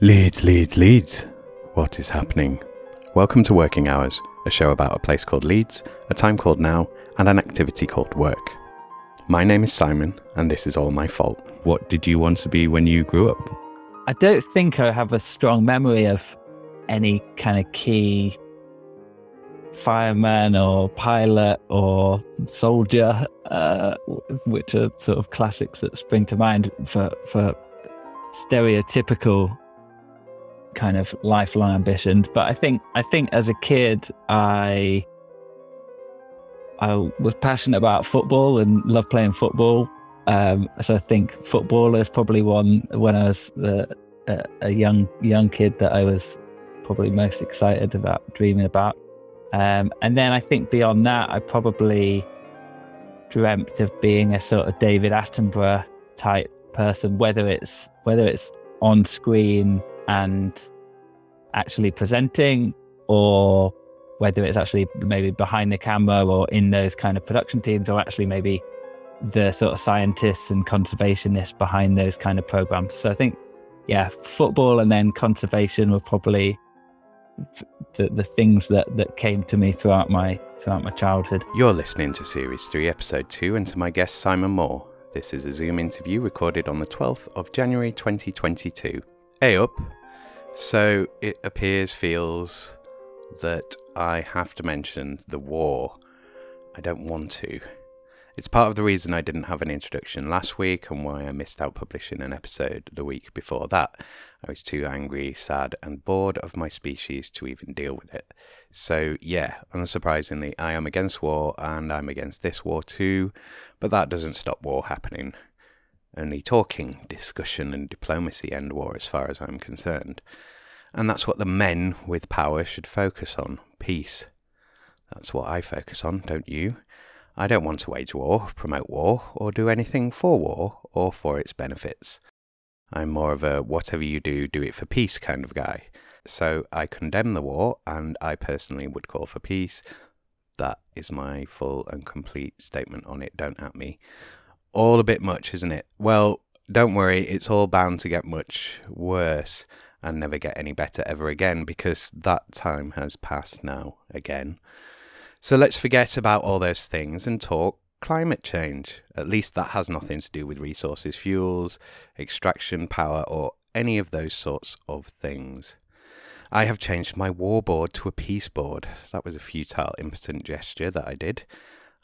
Leeds, Leeds, Leeds. What is happening? Welcome to Working Hours, a show about a place called Leeds, a time called now, and an activity called work. My name is Simon, and this is all my fault. What did you want to be when you grew up? I don't think I have a strong memory of any kind of key fireman or pilot or soldier, uh, which are sort of classics that spring to mind for for stereotypical kind of lifelong ambitions. But I think I think as a kid, I I was passionate about football and loved playing football. Um, so I think football is probably one when I was uh, a young young kid that I was probably most excited about dreaming about. Um, and then I think beyond that, I probably dreamt of being a sort of David Attenborough type person, whether it's whether it's on screen and actually presenting, or whether it's actually maybe behind the camera or in those kind of production teams, or actually maybe the sort of scientists and conservationists behind those kind of programs. So I think, yeah, football and then conservation were probably the, the things that, that came to me throughout my throughout my childhood. You're listening to Series 3, Episode 2, and to my guest Simon Moore. This is a Zoom interview recorded on the 12th of January 2022. Hey up! So it appears, feels that I have to mention the war. I don't want to. It's part of the reason I didn't have an introduction last week and why I missed out publishing an episode the week before that. I was too angry, sad, and bored of my species to even deal with it. So, yeah, unsurprisingly, I am against war and I'm against this war too, but that doesn't stop war happening. Only talking, discussion, and diplomacy end war as far as I'm concerned. And that's what the men with power should focus on peace. That's what I focus on, don't you? I don't want to wage war, promote war, or do anything for war or for its benefits. I'm more of a whatever you do, do it for peace kind of guy. So I condemn the war, and I personally would call for peace. That is my full and complete statement on it. Don't at me. All a bit much, isn't it? Well, don't worry, it's all bound to get much worse and never get any better ever again because that time has passed now again. So let's forget about all those things and talk climate change. At least that has nothing to do with resources, fuels, extraction, power, or any of those sorts of things. I have changed my war board to a peace board. That was a futile, impotent gesture that I did.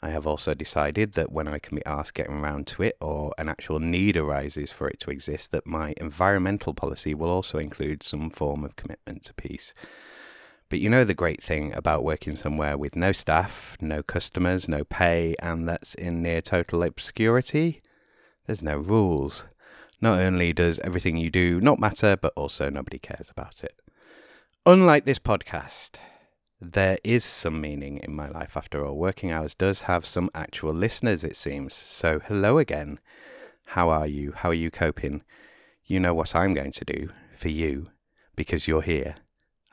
I have also decided that when I can be asked getting around to it, or an actual need arises for it to exist, that my environmental policy will also include some form of commitment to peace. But you know the great thing about working somewhere with no staff, no customers, no pay, and that's in near total obscurity? There's no rules. Not only does everything you do not matter, but also nobody cares about it. Unlike this podcast, there is some meaning in my life after all. Working Hours does have some actual listeners, it seems. So, hello again. How are you? How are you coping? You know what I'm going to do for you because you're here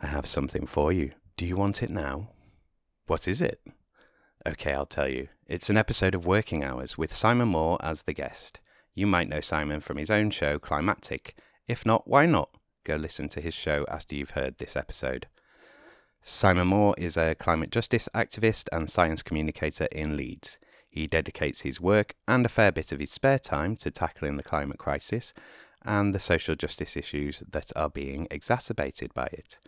I have something for you. Do you want it now? What is it? Okay, I'll tell you. It's an episode of Working Hours with Simon Moore as the guest. You might know Simon from his own show, Climatic. If not, why not? Go listen to his show after you've heard this episode. Simon Moore is a climate justice activist and science communicator in Leeds. He dedicates his work and a fair bit of his spare time to tackling the climate crisis and the social justice issues that are being exacerbated by it.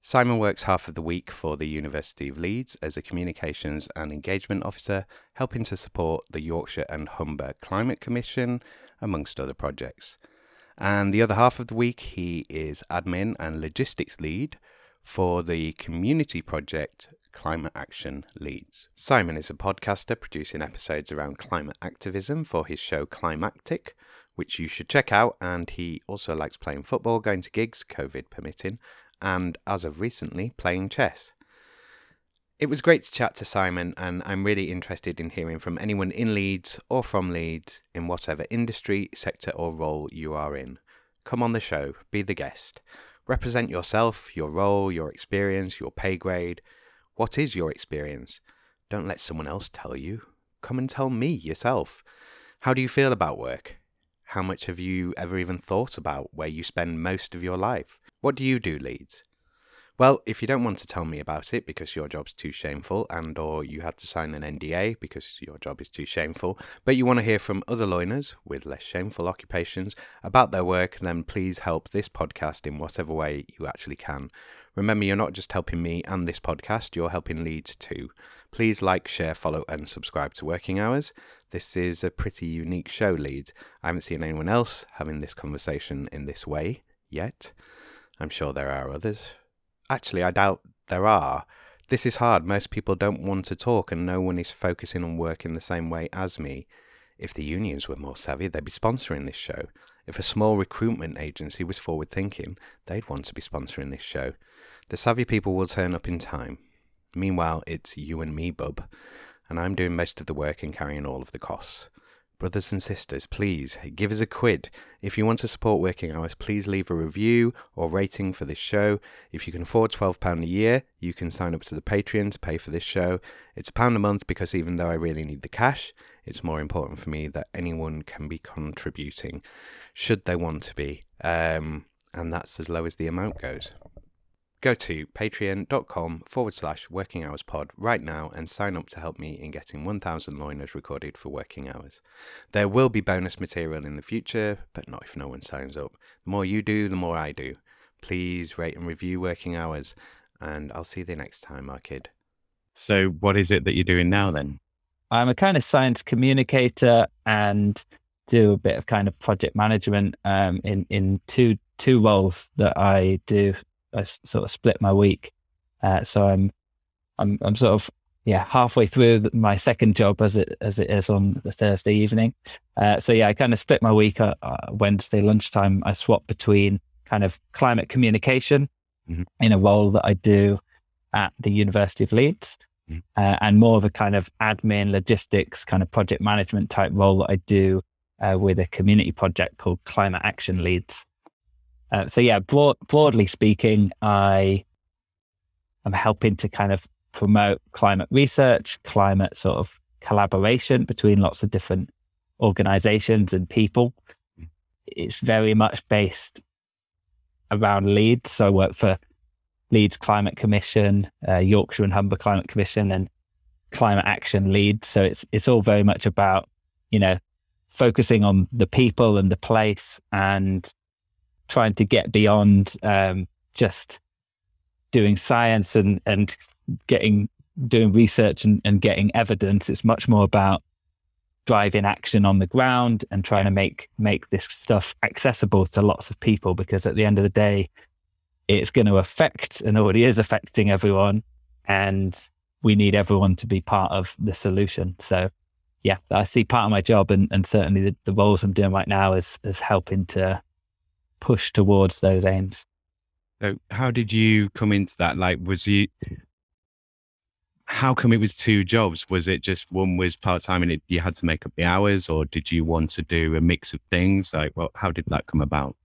Simon works half of the week for the University of Leeds as a communications and engagement officer, helping to support the Yorkshire and Humber Climate Commission, amongst other projects. And the other half of the week, he is admin and logistics lead for the community project Climate Action Leeds. Simon is a podcaster producing episodes around climate activism for his show Climactic, which you should check out. And he also likes playing football, going to gigs, COVID permitting, and as of recently, playing chess. It was great to chat to Simon, and I'm really interested in hearing from anyone in Leeds or from Leeds in whatever industry, sector, or role you are in. Come on the show, be the guest. Represent yourself, your role, your experience, your pay grade. What is your experience? Don't let someone else tell you. Come and tell me yourself. How do you feel about work? How much have you ever even thought about where you spend most of your life? What do you do, Leeds? Well, if you don't want to tell me about it because your job's too shameful and or you had to sign an NDA because your job is too shameful, but you want to hear from other loiners with less shameful occupations about their work, then please help this podcast in whatever way you actually can. Remember, you're not just helping me and this podcast, you're helping Leeds too. Please like, share, follow, and subscribe to Working Hours. This is a pretty unique show, Leeds. I haven't seen anyone else having this conversation in this way yet. I'm sure there are others actually, I doubt there are. This is hard. Most people don't want to talk, and no one is focusing on work in the same way as me. If the unions were more savvy, they'd be sponsoring this show. If a small recruitment agency was forward thinking, they'd want to be sponsoring this show. The savvy people will turn up in time. Meanwhile, it's you and me, bub, and I'm doing most of the work and carrying all of the costs. Brothers and sisters, please give us a quid. If you want to support Working Hours, please leave a review or rating for this show. If you can afford £12 a year, you can sign up to the Patreon to pay for this show. It's a pound a month because even though I really need the cash, it's more important for me that anyone can be contributing, should they want to be. Um, and that's as low as the amount goes. Go to patreon.com forward slash working hours pod right now and sign up to help me in getting 1000 loiners recorded for working hours. There will be bonus material in the future, but not if no one signs up. The more you do, the more I do. Please rate and review working hours, and I'll see you the next time, our kid. So, what is it that you're doing now then? I'm a kind of science communicator and do a bit of kind of project management um, in in two two roles that I do I sort of split my week. Uh, so I'm, I'm, I'm sort of, yeah, halfway through my second job as it, as it is on the Thursday evening. Uh, so yeah, I kind of split my week. Uh, uh, Wednesday lunchtime, I swap between kind of climate communication mm-hmm. in a role that I do at the University of Leeds. Mm-hmm. Uh, and more of a kind of admin, logistics, kind of project management type role that I do uh, with a community project called Climate Action Leeds. Uh, so yeah, broad, broadly speaking, I am helping to kind of promote climate research, climate sort of collaboration between lots of different organizations and people. It's very much based around Leeds. So I work for Leeds Climate Commission, uh, Yorkshire and Humber Climate Commission, and Climate Action Leeds. So it's it's all very much about you know focusing on the people and the place and trying to get beyond um, just doing science and and getting doing research and, and getting evidence. It's much more about driving action on the ground and trying to make make this stuff accessible to lots of people because at the end of the day it's going to affect and already is affecting everyone and we need everyone to be part of the solution so yeah i see part of my job and, and certainly the, the roles i'm doing right now is is helping to push towards those aims. So, how did you come into that? Like, was you? How come it was two jobs? Was it just one was part time and it, you had to make up the hours, or did you want to do a mix of things? Like, well, how did that come about?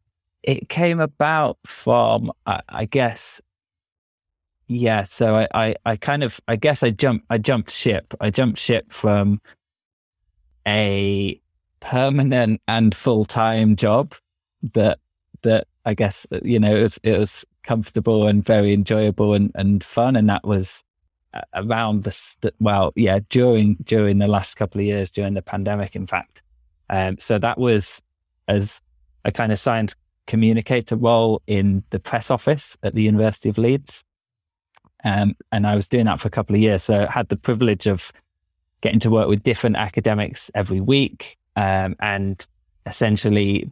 It came about from, I, I guess, yeah. So I, I, I kind of, I guess I jumped, I jumped ship. I jumped ship from a permanent and full time job that that I guess uh, you know it was it was comfortable and very enjoyable and, and fun, and that was uh, around the well, yeah, during during the last couple of years during the pandemic, in fact. Um, so that was as a kind of science communicator role in the press office at the University of Leeds. Um, and I was doing that for a couple of years. So I had the privilege of getting to work with different academics every week um, and essentially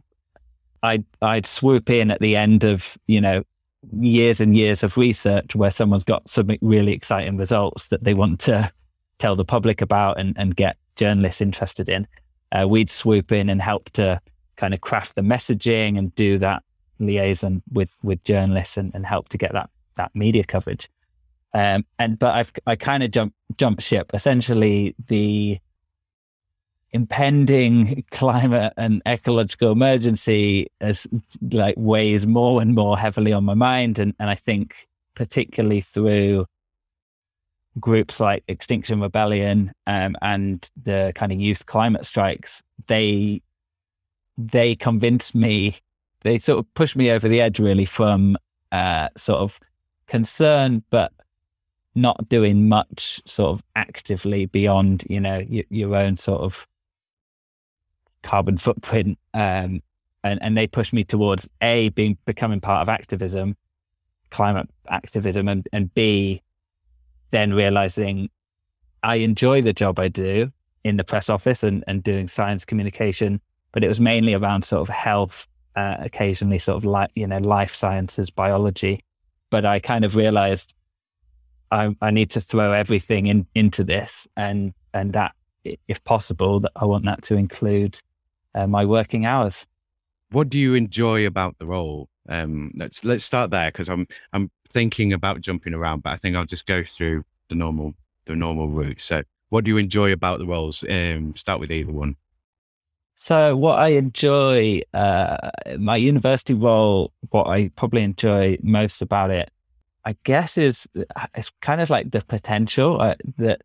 I'd I'd swoop in at the end of you know years and years of research where someone's got some really exciting results that they want to tell the public about and, and get journalists interested in. Uh, we'd swoop in and help to kind of craft the messaging and do that liaison with with journalists and, and help to get that that media coverage. Um, and but I've I kind of jump jump ship. Essentially, the impending climate and ecological emergency as like weighs more and more heavily on my mind. And, and i think particularly through groups like extinction rebellion um, and the kind of youth climate strikes they they convinced me, they sort of pushed me over the edge really from uh, sort of concern, but not doing much sort of actively beyond, you know, your own sort of carbon footprint. Um, and, and they pushed me towards A, being becoming part of activism, climate activism, and, and B, then realizing I enjoy the job I do in the press office and, and doing science communication, but it was mainly around sort of health, uh, occasionally sort of like, you know, life sciences, biology. But I kind of realized I, I need to throw everything in, into this and, and that if possible, that I want that to include uh, my working hours. What do you enjoy about the role? Um, let's let's start there because I'm I'm thinking about jumping around, but I think I'll just go through the normal the normal route. So, what do you enjoy about the roles? Um, start with either one. So, what I enjoy, uh, my university role, what I probably enjoy most about it, I guess, is it's kind of like the potential uh, that.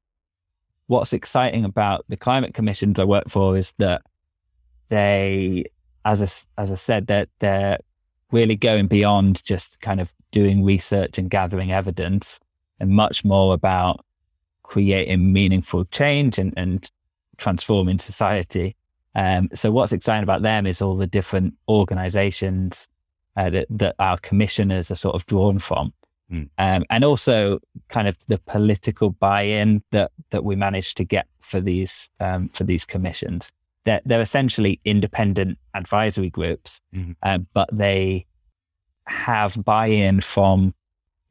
What's exciting about the climate commissions I work for is that they, as I, as I said, that they're, they're really going beyond just kind of doing research and gathering evidence, and much more about creating meaningful change and, and transforming society. Um, so what's exciting about them is all the different organizations uh, that, that our commissioners are sort of drawn from. Mm. Um, and also kind of the political buy-in that, that we managed to get for these, um, for these commissions. They're, they're essentially independent advisory groups, mm-hmm. uh, but they have buy-in from,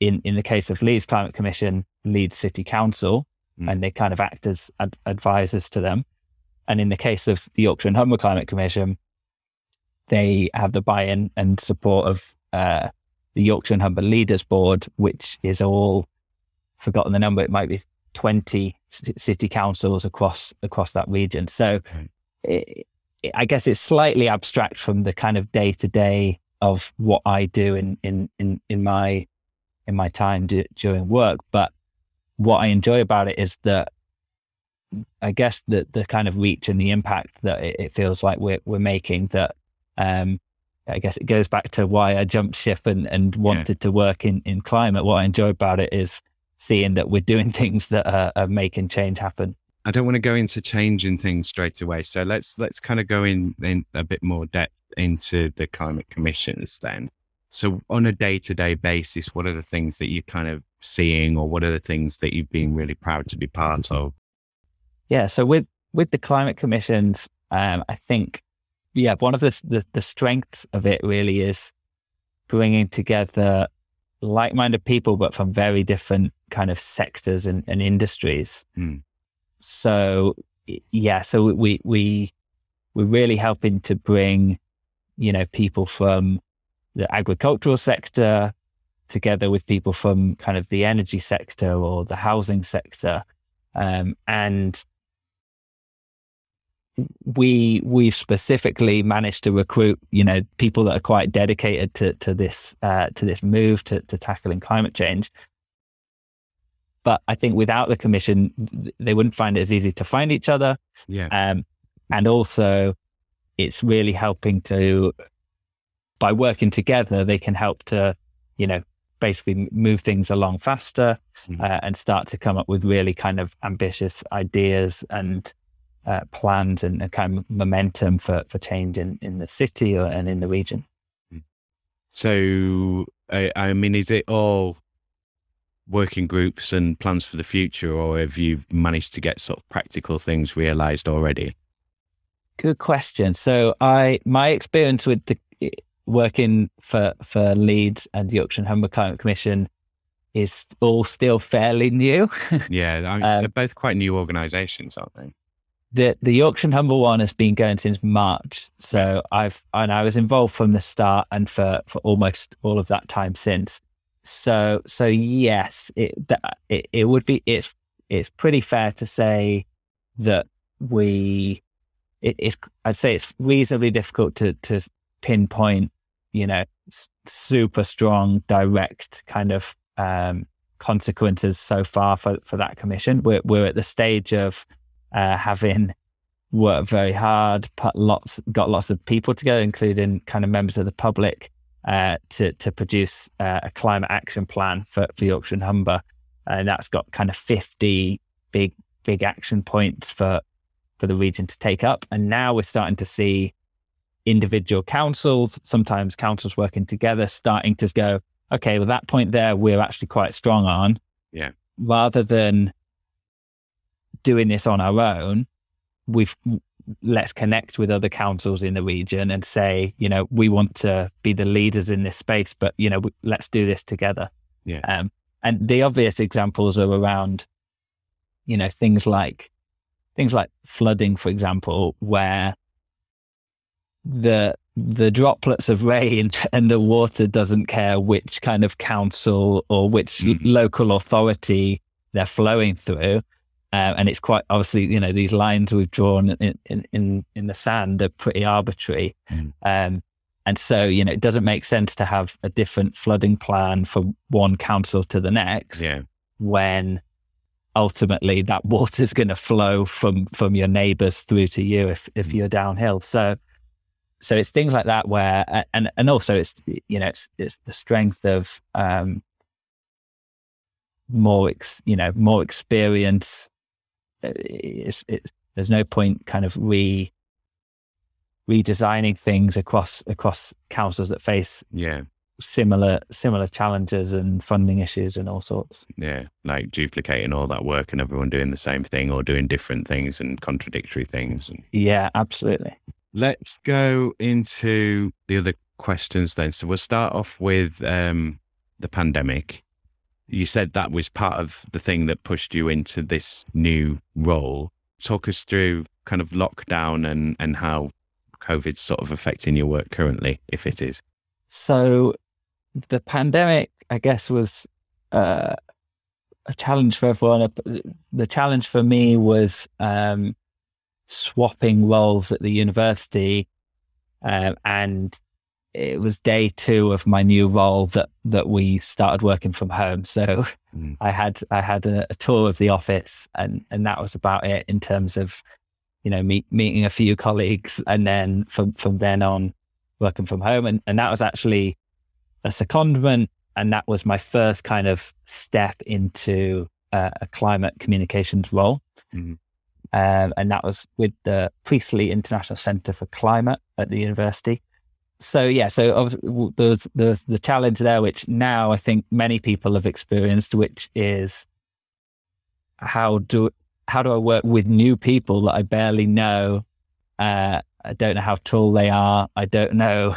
in, in the case of Leeds Climate Commission, Leeds City Council, mm. and they kind of act as ad- advisors to them. And in the case of the Yorkshire and Humber Climate Commission, they have the buy-in and support of uh, the Yorkshire and Humber Leaders Board, which is all forgotten the number. It might be twenty city councils across across that region. So, it, it, I guess it's slightly abstract from the kind of day to day of what I do in in in in my in my time do, during work, but what I enjoy about it is that I guess the the kind of reach and the impact that it, it feels like we're we're making that um, I guess it goes back to why I jumped ship and, and wanted yeah. to work in, in climate. What I enjoy about it is seeing that we're doing things that are, are, making change happen. I don't want to go into changing things straight away. So let's let's kind of go in, in a bit more depth into the climate commissions then. So on a day to day basis, what are the things that you're kind of seeing or what are the things that you've been really proud to be part of? Yeah. So with, with the climate commissions, um, I think, yeah, one of the, the, the strengths of it really is bringing together like-minded people, but from very different kind of sectors and, and industries. Mm. So yeah, so we, we, we're really helping to bring, you know, people from the agricultural sector together with people from kind of the energy sector or the housing sector. Um, and we we've specifically managed to recruit, you know, people that are quite dedicated to to this uh, to this move to to tackling climate change. But I think without the commission, they wouldn't find it as easy to find each other. Yeah. Um, and also, it's really helping to by working together, they can help to, you know, basically move things along faster mm-hmm. uh, and start to come up with really kind of ambitious ideas and uh, plans and, and, kind of momentum for, for change in, in the city or, and in the region. Mm. So, I, I mean, is it all working groups and plans for the future, or have you managed to get sort of practical things realized already? Good question. So, I my experience with the working for for Leeds and the Yorkshire and Humber Climate Commission is all still fairly new. yeah, um, they're both quite new organisations, aren't they? The the Yorkshire and Humber one has been going since March, so I've and I was involved from the start and for for almost all of that time since. So so yes, it it, it would be it's it's pretty fair to say that we it, it's I'd say it's reasonably difficult to to pinpoint you know, super strong, direct kind of um, consequences so far for, for that commission. We're, we're at the stage of uh, having worked very hard, put lots, got lots of people together, including kind of members of the public, uh, to to produce uh, a climate action plan for, for Yorkshire and Humber, and that's got kind of fifty big big action points for for the region to take up. And now we're starting to see individual councils, sometimes councils working together, starting to go, okay, well, that point there, we're actually quite strong on. Yeah. Rather than doing this on our own, we've let's connect with other councils in the region and say, you know, we want to be the leaders in this space, but you know, let's do this together. Yeah. Um, and the obvious examples are around, you know, things like things like flooding, for example, where the the droplets of rain and the water doesn't care which kind of council or which mm. local authority they're flowing through. Uh, and it's quite obviously, you know, these lines we've drawn in in in, in the sand are pretty arbitrary. Mm. Um, and so, you know, it doesn't make sense to have a different flooding plan from one council to the next. Yeah. When ultimately that water is going to flow from from your neighbors through to you if if mm. you're downhill. So so it's things like that where and and also it's you know it's it's the strength of um more ex, you know more experience it's, it's there's no point kind of re redesigning things across across councils that face yeah similar similar challenges and funding issues and all sorts yeah like duplicating all that work and everyone doing the same thing or doing different things and contradictory things and... yeah absolutely Let's go into the other questions then. So we'll start off with um, the pandemic. You said that was part of the thing that pushed you into this new role. Talk us through kind of lockdown and, and how COVID's sort of affecting your work currently, if it is. So the pandemic, I guess, was uh, a challenge for everyone. The challenge for me was um, swapping roles at the university, um, and it was day two of my new role that that we started working from home. So mm. I had I had a, a, tour of the office, and and that was about it in terms of you know meet, meeting a few colleagues, and then from from then on working from home, and and that was actually a secondment, and that was my first kind of step into uh, a climate communications role. Mm-hmm. Um, and that was with the Priestley International Centre for Climate at the university. So yeah, so there's the the challenge there, which now I think many people have experienced, which is how do how do I work with new people that I barely know? Uh, I don't know how tall they are. I don't know,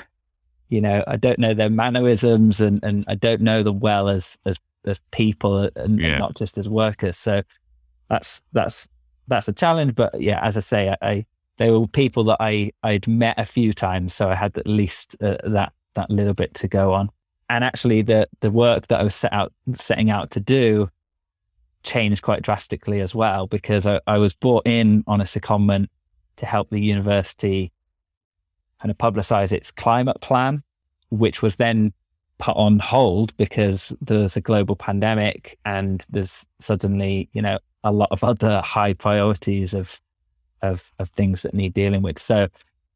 you know, I don't know their mannerisms, and and I don't know them well as as as people and, yeah. and not just as workers. So that's that's that's a challenge. But yeah, as I say, I, I they were people that I I'd met a few times, so I had at least uh, that that little bit to go on. And actually, the the work that I was set out setting out to do changed quite drastically as well because I, I was brought in on a secondment to help the university kind of publicize its climate plan, which was then put on hold because there's a global pandemic and there's suddenly, you know, a lot of other high priorities of of of things that need dealing with. So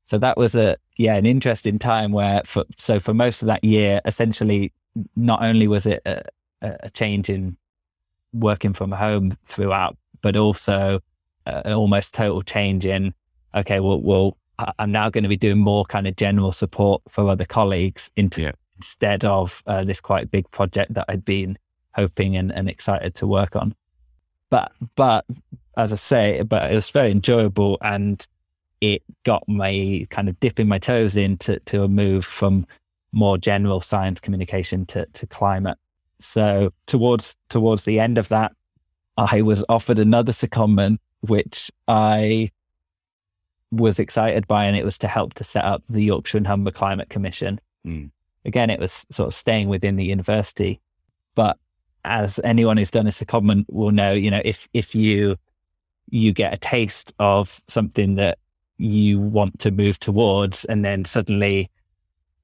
so that was a yeah an interesting time where for so for most of that year, essentially, not only was it a, a change in working from home throughout, but also an almost total change in okay, well, well, I'm now going to be doing more kind of general support for other colleagues into, yeah. instead of uh, this quite big project that I'd been hoping and, and excited to work on but but as I say, but it was very enjoyable and it got me kind of dipping my toes into to a move from more general science communication to, to climate. So towards towards the end of that, I was offered another secondment, which I was excited by, and it was to help to set up the Yorkshire and Humber Climate Commission. Mm. Again, it was sort of staying within the university, but as anyone who's done a secondment will know, you know, if if you you get a taste of something that you want to move towards, and then suddenly,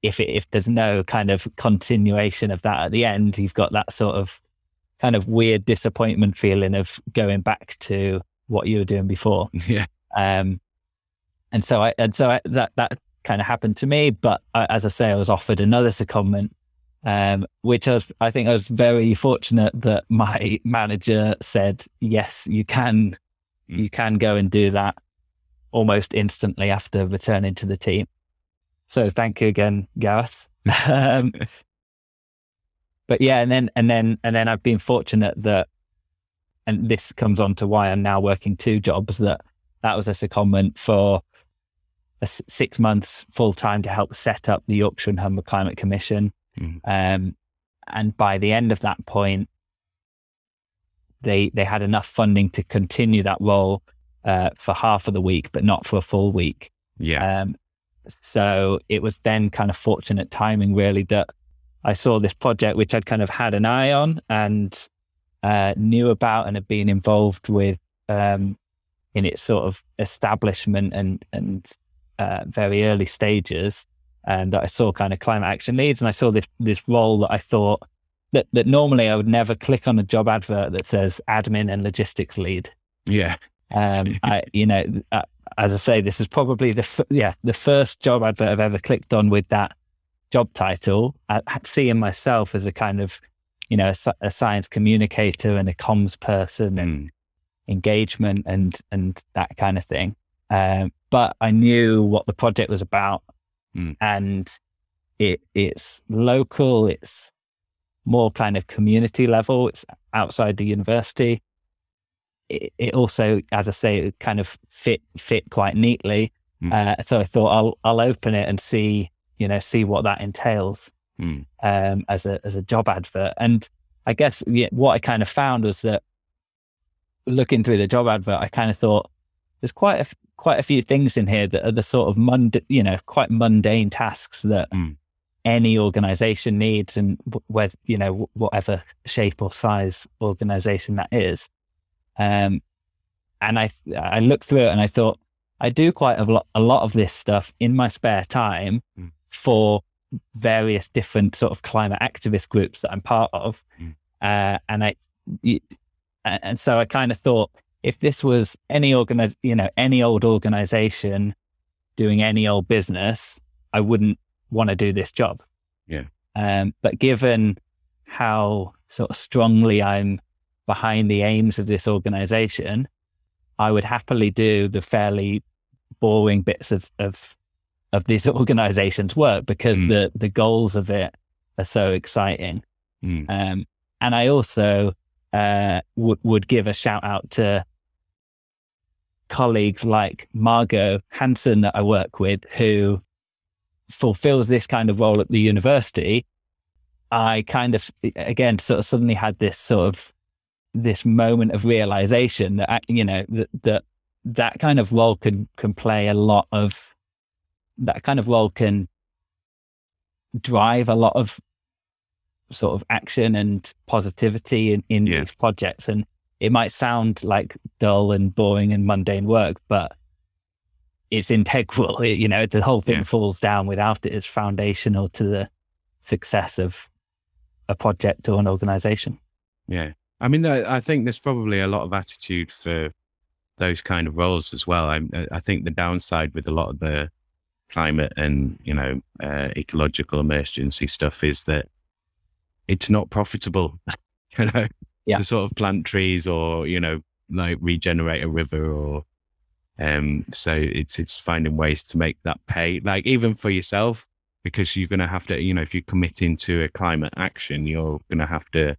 if it, if there's no kind of continuation of that at the end, you've got that sort of kind of weird disappointment feeling of going back to what you were doing before. Yeah. Um, and so I and so I, that that kind of happened to me. But I, as I say, I was offered another secondment, um, which I was I think I was very fortunate that my manager said yes, you can Mm. you can go and do that almost instantly after returning to the team. So thank you again, Gareth. um, but yeah, and then and then and then I've been fortunate that, and this comes on to why I'm now working two jobs. That that was a secondment for a s- six months full time to help set up the Yorkshire and Humber Climate Commission. Mhm. Um, and by the end of that point, they they had enough funding to continue that role uh, for half of the week, but not for a full week. Yeah. Um, so it was then kind of fortunate timing, really, that I saw this project which I'd kind of had an eye on and uh, knew about and had been involved with um, in its sort of establishment and and uh, very early stages. And that I saw kind of climate action Leeds, and I saw this this role that I thought that that normally I would never click on a job advert that says admin and logistics lead. yeah. Um, I, you know, uh, as I say, this is probably the f- yeah the first job advert I've ever clicked on with that job title. I, seeing myself as a kind of, you know, a, a science communicator and a comms person and Mm. engagement and and that kind of thing. Um, but I knew what the project was about, Mm. and it it's local. It's more kind of community level. It's outside the university. It, it also, as I say, it kind of fit fit quite neatly. Mm. Uh, so I thought I'll I'll open it and see you know see what that entails Mm. um, as a as a job advert. And I guess yeah, what I kind of found was that looking through the job advert, I kind of thought there's quite a f- quite a few things in here that are the sort of mund- you know quite mundane tasks that Mm. any organization needs, and w- whether you know whatever shape or size organization that is. Um, and I I looked through it and I thought I do quite a lot a lot of this stuff in my spare time Mm. for various different sort of climate activist groups that I'm part of. Mm. Uh, and I, and so I kind of thought if this was any organiz, you know, any old organization doing any old business, I wouldn't want to do this job. Yeah. Um, but given how sort of strongly I'm behind the aims of this organization, I would happily do the fairly boring bits of, of of these organizations work because Mm. the the goals of it are so exciting. Mm. Um, and I also uh, would would give a shout out to colleagues like Margot Hansen that I work with, who fulfills this kind of role at the university. I kind of again sort of suddenly had this sort of this moment of realization that I- you know that that that kind of role can can play a lot of that kind of role can drive a lot of sort of action and positivity in, in Yeah. these projects. And it might sound like dull and boring and mundane work, but it's integral. It- you know, the whole thing Yeah. falls down without it. It's foundational to the success of a project or an organization. Yeah. I mean, I, I think there's probably a lot of attitude for those kind of roles as well. I, I think the downside with a lot of the climate and, you know, uh, ecological emergency stuff is that it's not profitable, you know, Yeah. to sort of plant trees or, you know, like regenerate a river or, um, so it's, it's finding ways to make that pay, like even for yourself, because you're going to have to, you know, if you're committing to a climate action, you're going to have to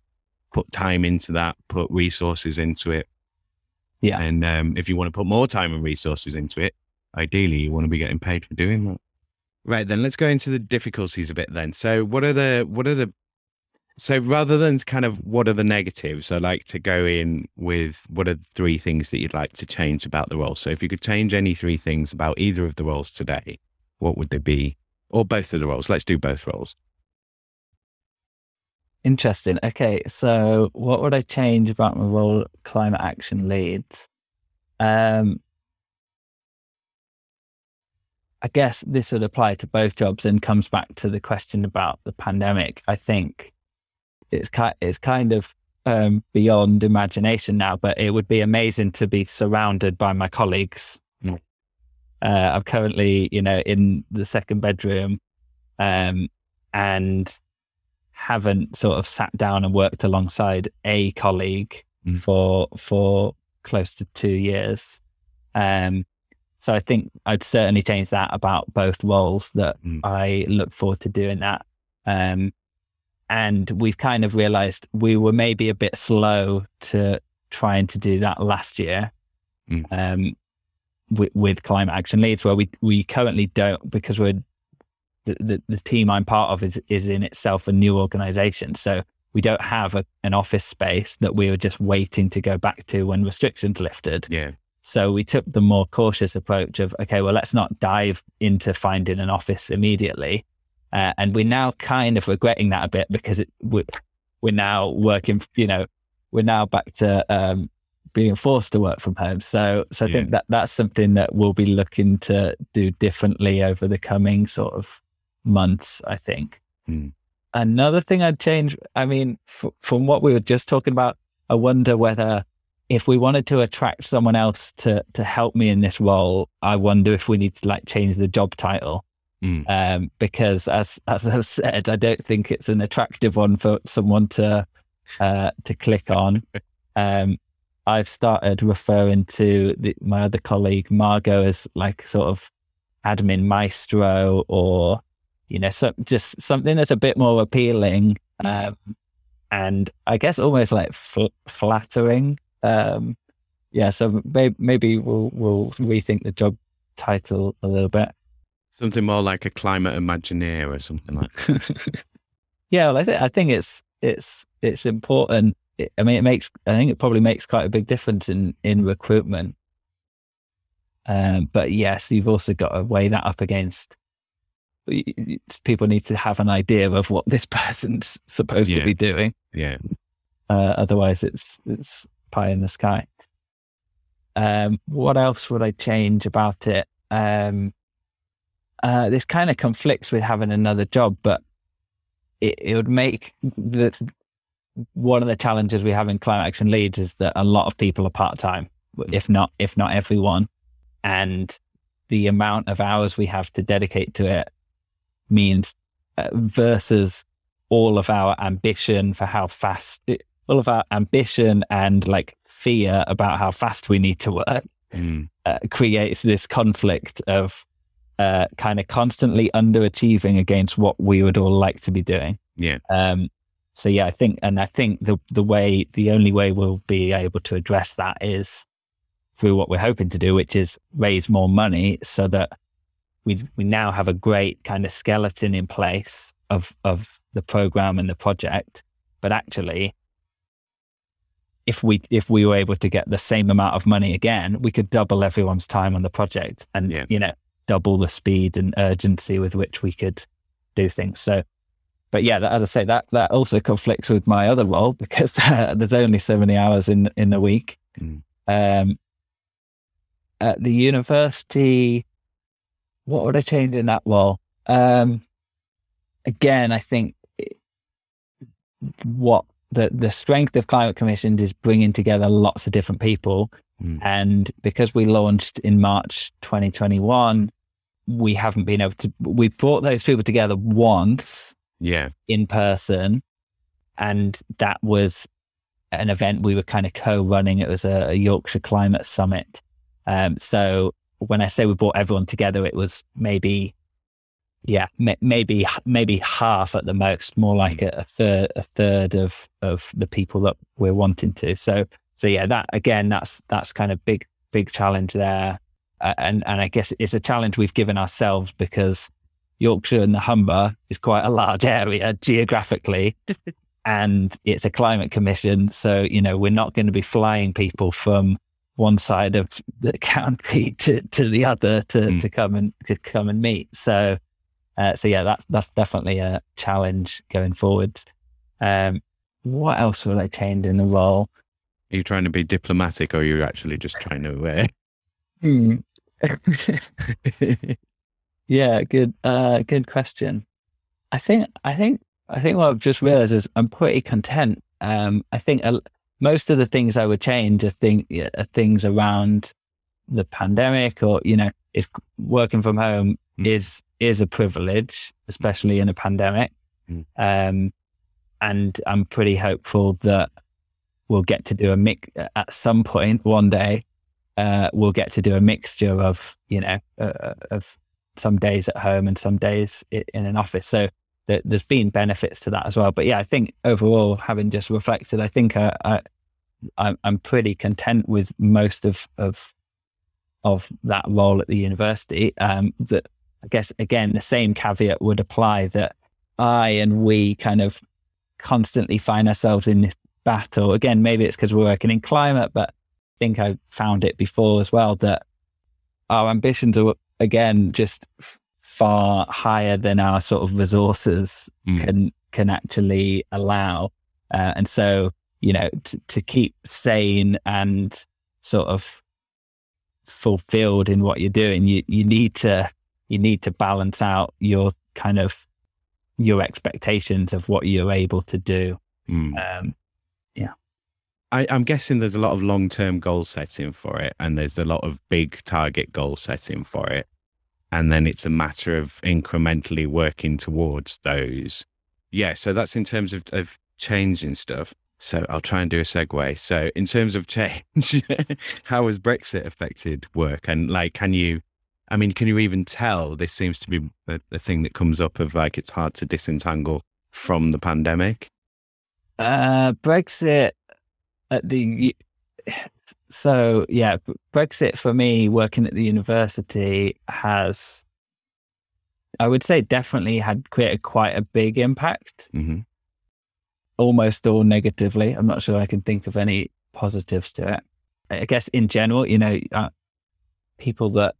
put time into that, put resources into it. Yeah. And um, if you want to put more time and resources into it, ideally you want to be getting paid for doing that. Right. Then let's go into the difficulties a bit then. So what are the, what are the, so rather than kind of what are the negatives, I like to go in with what are the three things that you'd like to change about the role. So if you could change any three things about either of the roles today, what would they be? Or both of the roles? Let's do both roles. Interesting. Okay, so what would I change about my role climate action Leeds? Um, I guess this would apply to both jobs and comes back to the question about the pandemic. I think it's kind it's kind of um, beyond imagination now, but it would be amazing to be surrounded by my colleagues Mm. Uh, I'm currently, you know, in the second bedroom, um, and haven't sort of sat down and worked alongside a colleague Mm. for for close to two years. Um, so I think I'd certainly change that about both roles. That Mm. I look forward to doing that. Um, and we've kind of realized we were maybe a bit slow to trying to do that last year Mm. um, with, with climate action Leeds, where we we currently don't because we're the, the, the team I'm part of is is in itself a new organization, so we don't have a, an office space that we were just waiting to go back to when restrictions lifted. Yeah. So we took the more cautious approach of, okay, well, let's not dive into finding an office immediately. Uh, and we're now kind of regretting that a bit because it, we're, we're now working, you know, we're now back to um, being forced to work from home. So, so I Yeah. think that that's something that we'll be looking to do differently over the coming sort of months, I think. Hmm. Another thing I'd change, I mean, f- from what we were just talking about, I wonder whether if we wanted to attract someone else to to help me in this role, I wonder if we need to like change the job title. Mm. Um, because as as I've said, I don't think it's an attractive one for someone to uh, to click on. Um, I've started referring to the, my other colleague Margot as like sort of admin maestro or you know so, just something that's a bit more appealing um, and I guess almost like fl- flattering. Um, yeah, so maybe, maybe we'll we'll rethink the job title a little bit. Something more like a climate imagineer or something like that. yeah, well, I think I think it's it's it's important. It, I mean, it makes I think it probably makes quite a big difference in in recruitment. Um, but yes, you've also got to weigh that up against. People need to have an idea of what this person's supposed Yeah. to be doing. Yeah. Uh, otherwise, it's it's pie in the sky. Um, what else would I change about it? Um, uh, this kind of conflicts with having another job, but it, it would make the one of the challenges we have in climate action Leeds is that a lot of people are part time, if not if not everyone, and the amount of hours we have to dedicate to it means uh, versus all of our ambition for how fast all of our ambition and like fear about how fast we need to work Mm. uh, creates this conflict of uh, kind of constantly underachieving against what we would all like to be doing. Yeah. Um, so yeah, I think, and I think the the way, the only way we'll be able to address that is through what we're hoping to do, which is raise more money so that we we now have a great kind of skeleton in place of of the program and the project, but actually if we if we were able to get the same amount of money again, we could double everyone's time on the project and Yeah. you know double the speed and urgency with which we could do things. So, but yeah, that, as I say, that that also conflicts with my other role because uh, there's only so many hours in in the week. Mm. Um, at the university, what would I change in that role? Um, again, I think what the the strength of climate commissions is bringing together lots of different people, Mm. and because we launched in March 2021, we haven't been able to. We brought those people together once Yeah. in person, and that was an event we were kind of co-running. It was a, a Yorkshire Climate Summit. Um, so when I say we brought everyone together, it was maybe, yeah, ma- maybe maybe half at the most, more like a, a third a third of of the people that we're wanting to. So so yeah, that again, that's that's kind of big big challenge there, uh, and and I guess it's a challenge we've given ourselves because Yorkshire and the Humber is quite a large area geographically. and it's a climate commission. So, you know, we're not going to be flying people from one side of the county to, to the other to, Mm. to come and to come and meet. So, uh, so yeah, that's that's definitely a challenge going forward. Um, what else will I change in the role? Are you trying to be diplomatic or are you actually just trying to uh, Hmm. yeah, good, uh, good question. I think, I think, I think what I've just realized is I'm pretty content. Um, I think uh, most of the things I would change are, thing, yeah, are things around the pandemic, or you know, if working from home Mm. is is a privilege, especially in a pandemic. Mm. Um, and I'm pretty hopeful that we'll get to do a mix at some point one day. Uh, we'll get to do a mixture of you know uh, of some days at home and some days in an office. So th- there's been benefits to that as well. But yeah, I think overall, having just reflected, I think I, I I'm, I'm pretty content with most of of of that role at the university. Um, that I guess again the same caveat would apply that I and we kind of constantly find ourselves in this battle. Again, maybe it's because we're working in climate, but I think I found it before as well that our ambitions are again just far higher than our sort of resources Mm. can can actually allow, uh, and so you know to, to keep sane and sort of fulfilled in what you're doing, you you need to you need to balance out your kind of your expectations of what you're able to do. Mm. Um, I, I'm guessing there's a lot of long term goal setting for it, and there's a lot of big target goal setting for it. And then it's a matter of incrementally working towards those. Yeah. So that's in terms of, of changing stuff. So I'll try and do a segue. So, in terms of change, how has Brexit affected work? And like, can you, I mean, can you even tell this seems to be a, a thing that comes up of like it's hard to disentangle from the pandemic? uh, Brexit at the so yeah, Brexit for me working at the university has, I would say, definitely had created quite a big impact. hmm almost all negatively. I'm not sure I can think of any positives to it. I guess in general, you know, uh, people that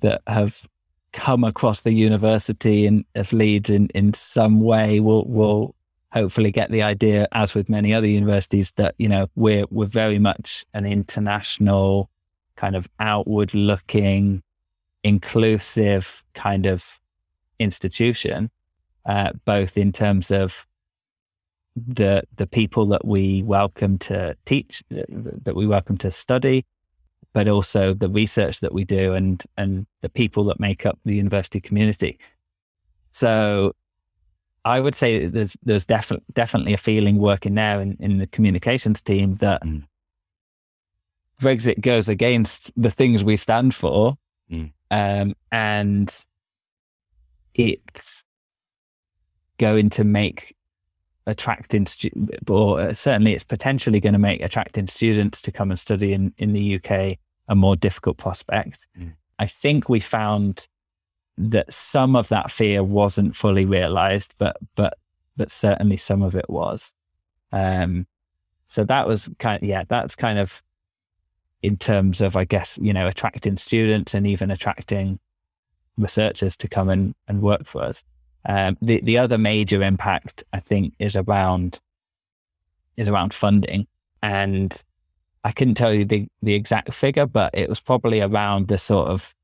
that have come across the university and as leads in, in some way will will hopefully get the idea, as with many other universities, that you know we're we're very much an international kind of outward looking, inclusive kind of institution, uh, both in terms of the the people that we welcome to teach, that we welcome to study, but also the research that we do and and the people that make up the university community. So, I would say there's there's definitely definitely a feeling working there in, in the communications team that Mm. Brexit goes against the things we stand for, Mm. um, and it's going to make attracting stu- or uh, certainly it's potentially going to make attracting students to come and study in, in the UK a more difficult prospect. Mm. I think we found that some of that fear wasn't fully realized, but but but certainly some of it was. Um, so that was kind of, yeah, that's kind of in terms of I guess you know attracting students and even attracting researchers to come and, and work for us. Um, the the other major impact I think is around is around funding, and I couldn't tell you the the exact figure, but it was probably around the sort of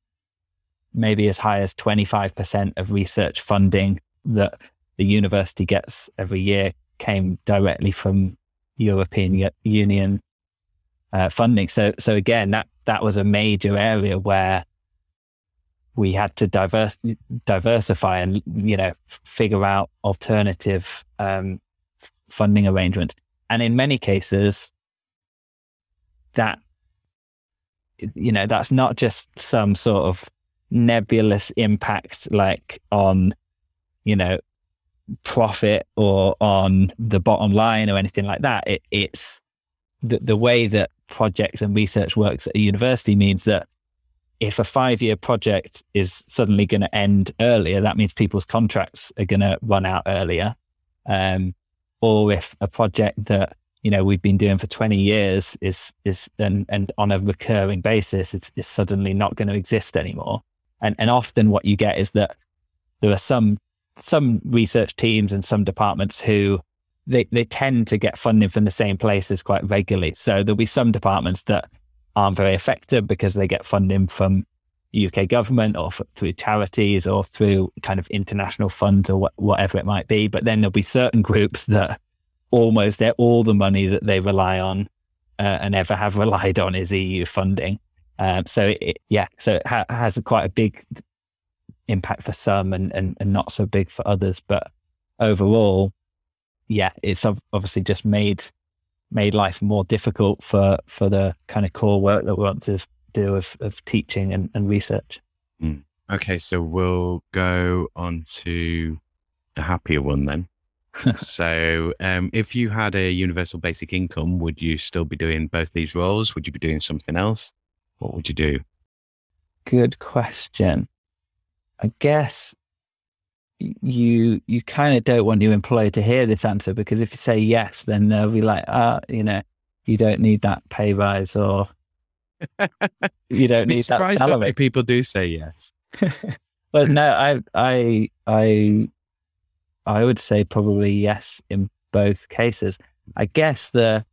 maybe as high as twenty five percent of research funding that the university gets every year came directly from European Union uh, funding. So so again, that that was a major area where we had to diverse, diversify and you know figure out alternative um, funding arrangements. And in many cases, that you know that's not just some sort of nebulous impact like on you know profit or on the bottom line or anything like that. It, it's the, the way that projects and research works at a university means that if a five year project is suddenly going to end earlier, that means people's contracts are going to run out earlier. Um, or if a project that you know we've been doing for 20 years is is and, and on a recurring basis it's, is suddenly not going to exist anymore and and often what you get is that there are some some research teams and some departments who they, they tend to get funding from the same places quite regularly so there'll be some departments that aren't very effective because they get funding from UK government or f- through charities or through kind of international funds or wh- whatever it might be. But then there'll be certain groups that almost all the money that they rely on uh, and ever have relied on is EU funding. Um, so it, yeah, so it ha- has a quite a big impact for some and, and, and not so big for others. But overall, yeah, it's obviously just made made life more difficult for for the kind of core work that we want to do of, of teaching and, and research. Mm. Okay, so we'll go on to a happier one then. so, um, if you had a universal basic income, would you still be doing both these roles? Would you be doing something else? What would you do? Good question. I guess you you kind of don't want your employer to hear this answer because if you say yes, then they'll be like, ah, you know, you don't need that pay rise or you don't need that salary. People do say yes. well, no, I I I I would say probably yes in both cases. I guess the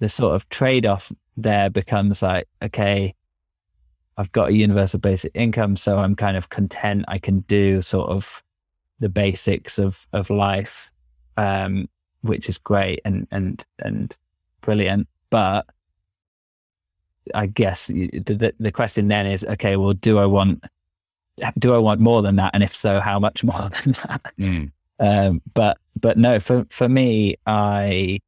the sort of trade off there becomes like, okay, I've got a universal basic income, so I'm kind of content. I can do sort of the basics of of life, um, which is great and and and brilliant. But I guess the the question then is, okay, well, do I want do I want more than that, and if so, how much more than that? Mm. Um, but but no, for for me, I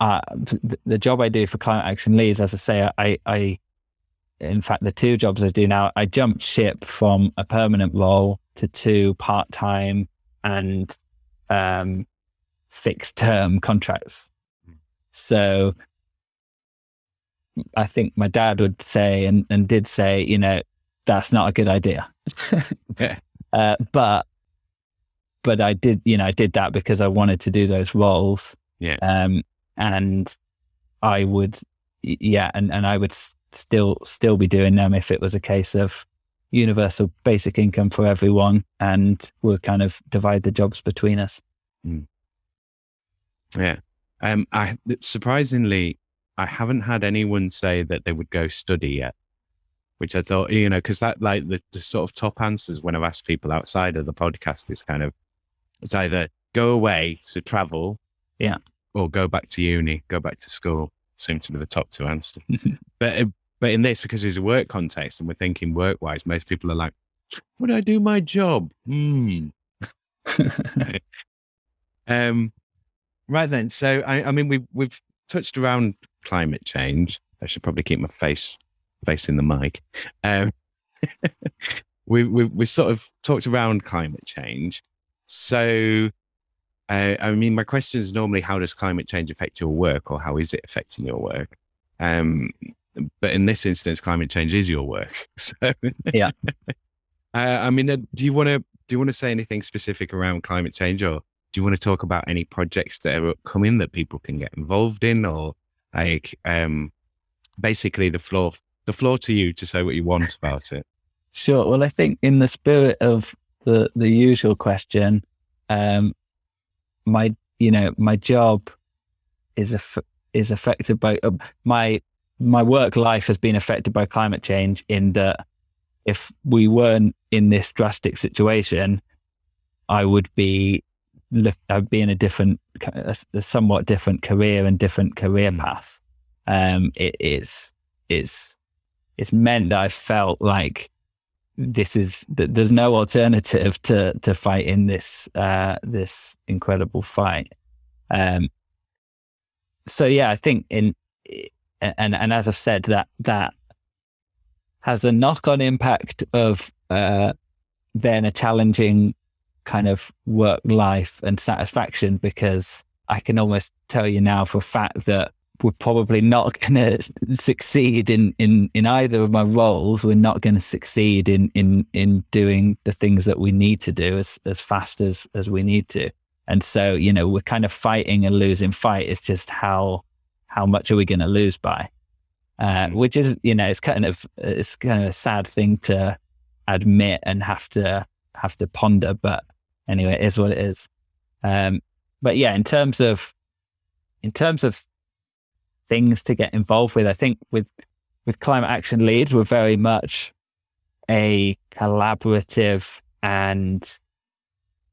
uh, the, the job I do for Climate Action Leeds, as I say, I, I, in fact, the two jobs I do now, I jumped ship from a permanent role to two part time and um, fixed term contracts. So I think my dad would say and, and did say, you know, that's not a good idea. yeah. Uh, but but I did, you know, I did that because I wanted to do those roles. Yeah. Um, and I would, yeah, and, and I would still still be doing them if it was a case of universal basic income for everyone, and we'll kind of divide the jobs between us. Mm. Yeah. Um, I surprisingly, I haven't had anyone say that they would go study yet, which I thought, you know, because that like the, the sort of top answers when I've asked people outside of the podcast is kind of it's either go away to travel, yeah, or go back to uni, go back to school. Seem to be the top two answers. but uh, but in this, because it's a work context and we're thinking work wise, most people are like, "Would I do my job?" Hmm. um, right then. So I, I mean, we've we've touched around climate change. I should probably keep my face facing the mic. Um, we we we sort of talked around climate change. So, uh, I mean, my question is normally how does climate change affect your work, or how is it affecting your work? Um, but in this instance, climate change is your work. So, yeah. uh, I mean, uh, do you want to do you want to say anything specific around climate change, or do you want to talk about any projects that are upcoming that people can get involved in, or like um, basically the floor the floor to you to say what you want about it? Sure. Well, I think in the spirit of the the usual question. Um, my you know my job is a is affected by uh, my my work life has been affected by climate change in that if we weren't in this drastic situation, I would be I'd be in a different a, a somewhat different career and different career hmm. path. Um, it is it's it's meant that I felt like this is that there's no alternative to to fighting this uh, this incredible fight. Um, so yeah, I think in and and as I said that that has a knock on impact of uh, then a challenging kind of work life and satisfaction because I can almost tell you now for a fact that we're probably not going to succeed in, in, in either of my roles. We're not going to succeed in, in, in doing the things that we need to do as, as fast as, as we need to. And so, you know, we're kind of fighting a losing fight. It's just how, how much are we going to lose by? Uh, mm. which is, you know, it's kind of, it's kind of a sad thing to admit and have to, have to ponder. But anyway, it is what it is. Um, but yeah, in terms of, in terms of things to get involved with. I think with with Climate Action Leeds, we're very much a collaborative and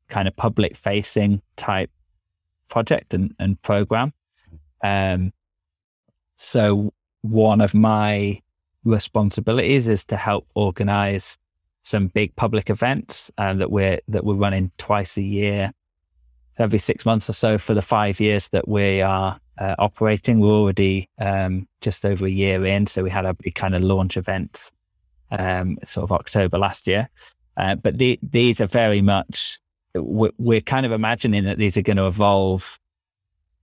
kind of public facing type project and, and program. Um, so one of my responsibilities is to help organize some big public events uh, that we're that we're running twice a year, every six months or so for the five years that we are uh, operating. We're already um, just over a year in, so we had a big kind of launch event, um, sort of October last year. Uh, but the, these are very much we're, we're, kind of imagining that these are going to evolve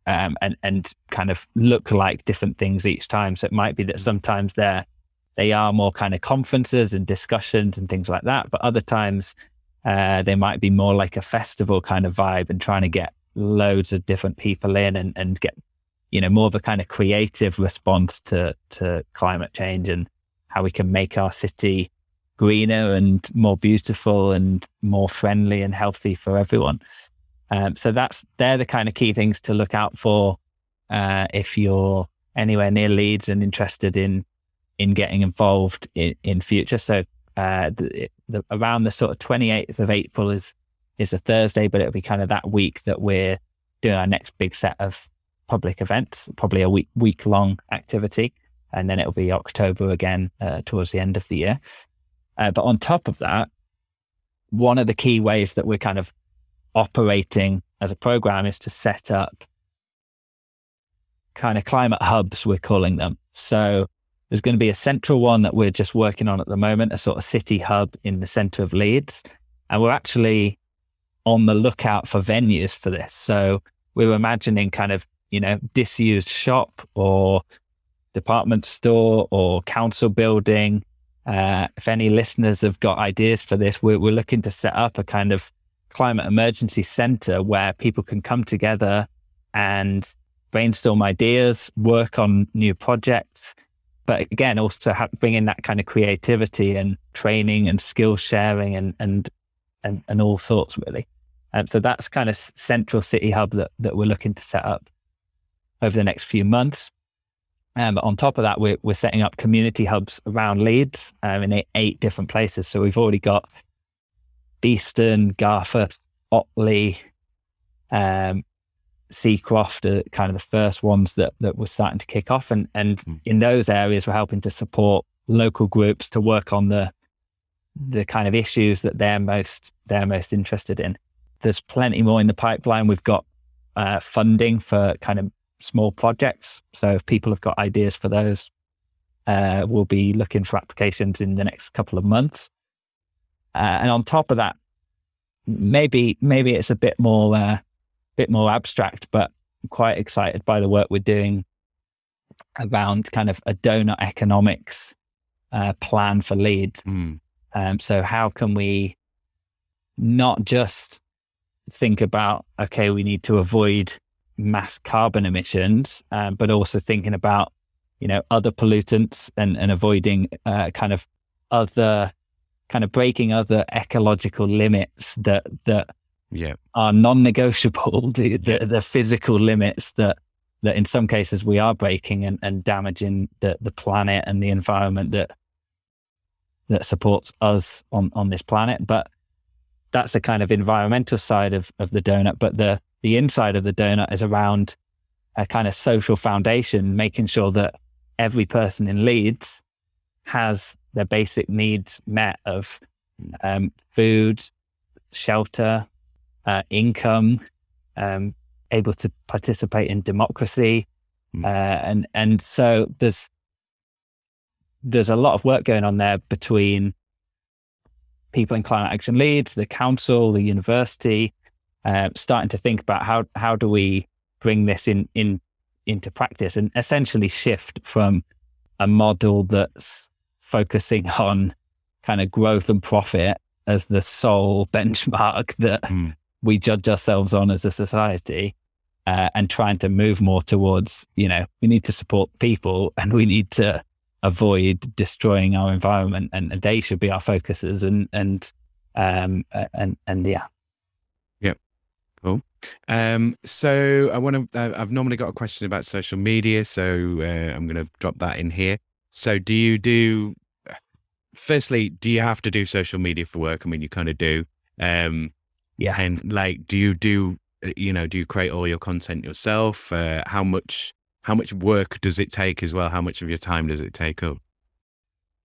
um, and and kind of look like different things each time. So it might be that sometimes they're they are more kind of conferences and discussions and things like that, but other times uh, they might be more like a festival kind of vibe and trying to get loads of different people in and, and get you know more of a kind of creative response to to climate change and how we can make our city greener and more beautiful and more friendly and healthy for everyone. Um, so that's they're the kind of key things to look out for uh, if you're anywhere near Leeds and interested in in getting involved in, in future. So uh, the, the, around the sort of 28th of April is is a Thursday, but it'll be kind of that week that we're doing our next big set of public events, probably a week week long activity, and then it'll be October again uh, towards the end of the year. Uh, but on top of that, one of the key ways that we're kind of operating as a program is to set up kind of climate hubs, we're calling them. So there's going to be a central one that we're just working on at the moment, a sort of city hub in the center of Leeds. And we're actually on the lookout for venues for this. So we are imagining kind of, you know, disused shop or department store or council building uh, if any listeners have got ideas for this, we're, we're looking to set up a kind of climate emergency center where people can come together and brainstorm ideas, work on new projects, but again, also have, bring in that kind of creativity and training and skill sharing and and and, and all sorts really. Um, so that's kind of central city hub that that we're looking to set up over the next few months. Um, on top of that, we're, we're setting up community hubs around Leeds um, in eight, eight, different places. So we've already got Beeston, Garforth, Otley, um, Seacroft are kind of the first ones that, that we're starting to kick off. And, and mm. in those areas, we're helping to support local groups to work on the the kind of issues that they're most they're most interested in. There's plenty more in the pipeline. We've got uh, funding for kind of small projects. So if people have got ideas for those, uh, we'll be looking for applications in the next couple of months. Uh, and on top of that, maybe maybe it's a bit more uh, bit more abstract, but I'm quite excited by the work we're doing around kind of a donut economics uh, plan for Leeds. Mm. Um, so how can we not just think about okay, we need to avoid mass carbon emissions, um, but also thinking about you know other pollutants and and avoiding uh, kind of other kind of breaking other ecological limits that that yeah. are non-negotiable the, the, the physical limits that that in some cases we are breaking and, and damaging the the planet and the environment that that supports us on on this planet. But that's the kind of environmental side of of the donut. But the the inside of the donut is around a kind of social foundation, making sure that every person in Leeds has their basic needs met of um, food, shelter, uh, income, um, able to participate in democracy, mm. uh, and and so there's there's a lot of work going on there between people in climate action Leeds, the council, the university, uh, starting to think about how how do we bring this in in into practice and essentially shift from a model that's focusing on kind of growth and profit as the sole benchmark that mm. we judge ourselves on as a society uh, and trying to move more towards you know we need to support people and we need to avoid destroying our environment and, and they should be our focuses and and um and and yeah yeah, Cool. Um, so I want to. Uh, I've normally got a question about social media, so uh, I'm going to drop that in here. So, do you do? Firstly, do you have to do social media for work? I mean, you kind of do. Um, yeah. And like, do you do? Uh, you know, do you create all your content yourself? Uh, how much? How much work does it take as well? How much of your time does it take up?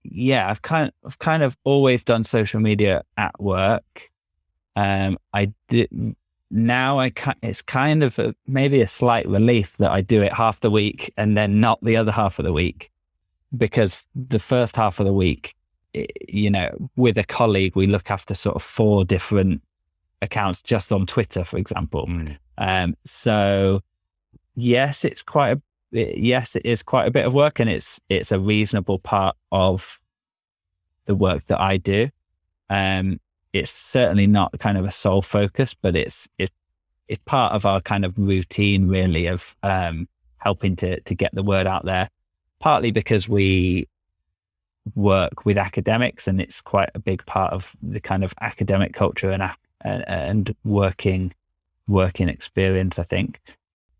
yeah, I've kind of, I've kind of always done social media at work. Um, I did now. I it's kind of a, maybe a slight relief that I do it half the week and then not the other half of the week, because the first half of the week, you know, with a colleague, we look after sort of four different accounts just on Twitter, for example. Mm. Um, so yes, it's quite a yes, it is quite a bit of work, and it's it's a reasonable part of the work that I do. Um, it's certainly not kind of a sole focus, but it's it's it's part of our kind of routine, really, of um, helping to to get the word out there. Partly because we work with academics, and it's quite a big part of the kind of academic culture and and, working working experience. I think.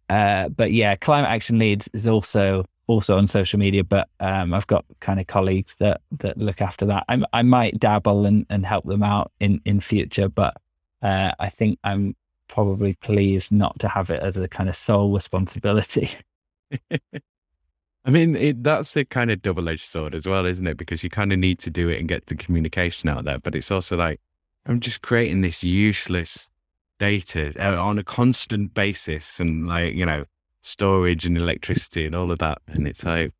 Uh, but yeah, climate action Leeds is also also on social media, but um, I've got kind of colleagues that that look after that. I, I might dabble and, and help them out in in future, but uh, I think I'm probably pleased not to have it as a kind of sole responsibility. I mean, it, that's a kind of double edged sword as well, isn't it? Because you kind of need to do it and get the communication out there, but it's also like I'm just creating this useless data uh, on a constant basis and like, you know, storage and electricity and all of that. And it's like,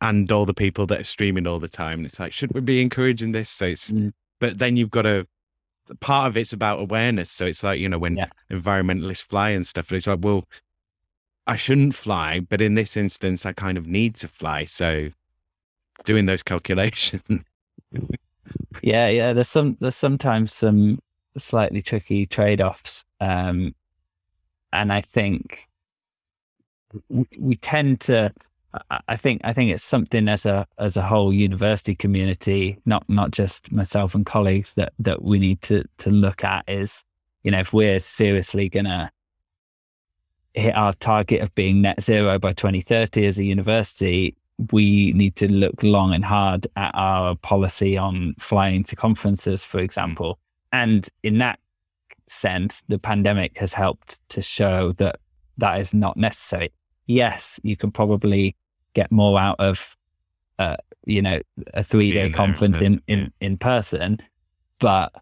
and all the people that are streaming all the time. And it's like, should we be encouraging this? So it's, mm. but then you've got to, part of it's about awareness. So it's like, you know, when yeah. environmentalists fly and stuff, it's like, well, I shouldn't fly, but in this instance, I kind of need to fly. So doing those calculations. yeah. Yeah. There's some, there's sometimes some slightly tricky trade offs. Um, and I think we, we tend to, I think, I think it's something as a as a whole university community, not not just myself and colleagues that that we need to to look at is, you know, if we're seriously gonna hit our target of being net zero by 2030 as a university, we need to look long and hard at our policy on flying to conferences, for example. And in that sense, the pandemic has helped to show that that is not necessary. Yes, you can probably get more out of, uh, you know, a three day conference in, in, in person, but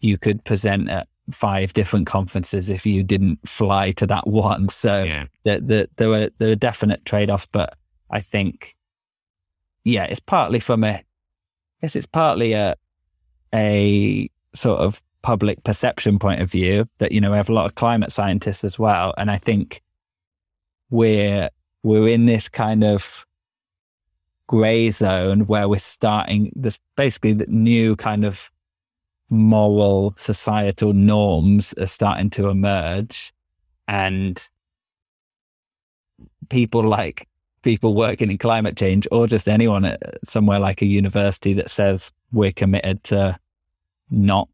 you could present at five different conferences if you didn't fly to that one. So yeah. the, the, there were there were definite trade offs, but I think, yeah, it's partly from a, I guess it's partly a a sort of public perception point of view that you know we have a lot of climate scientists as well and i think we're we're in this kind of gray zone where we're starting this basically the new kind of moral societal norms are starting to emerge and people like people working in climate change or just anyone at somewhere like a university that says we're committed to not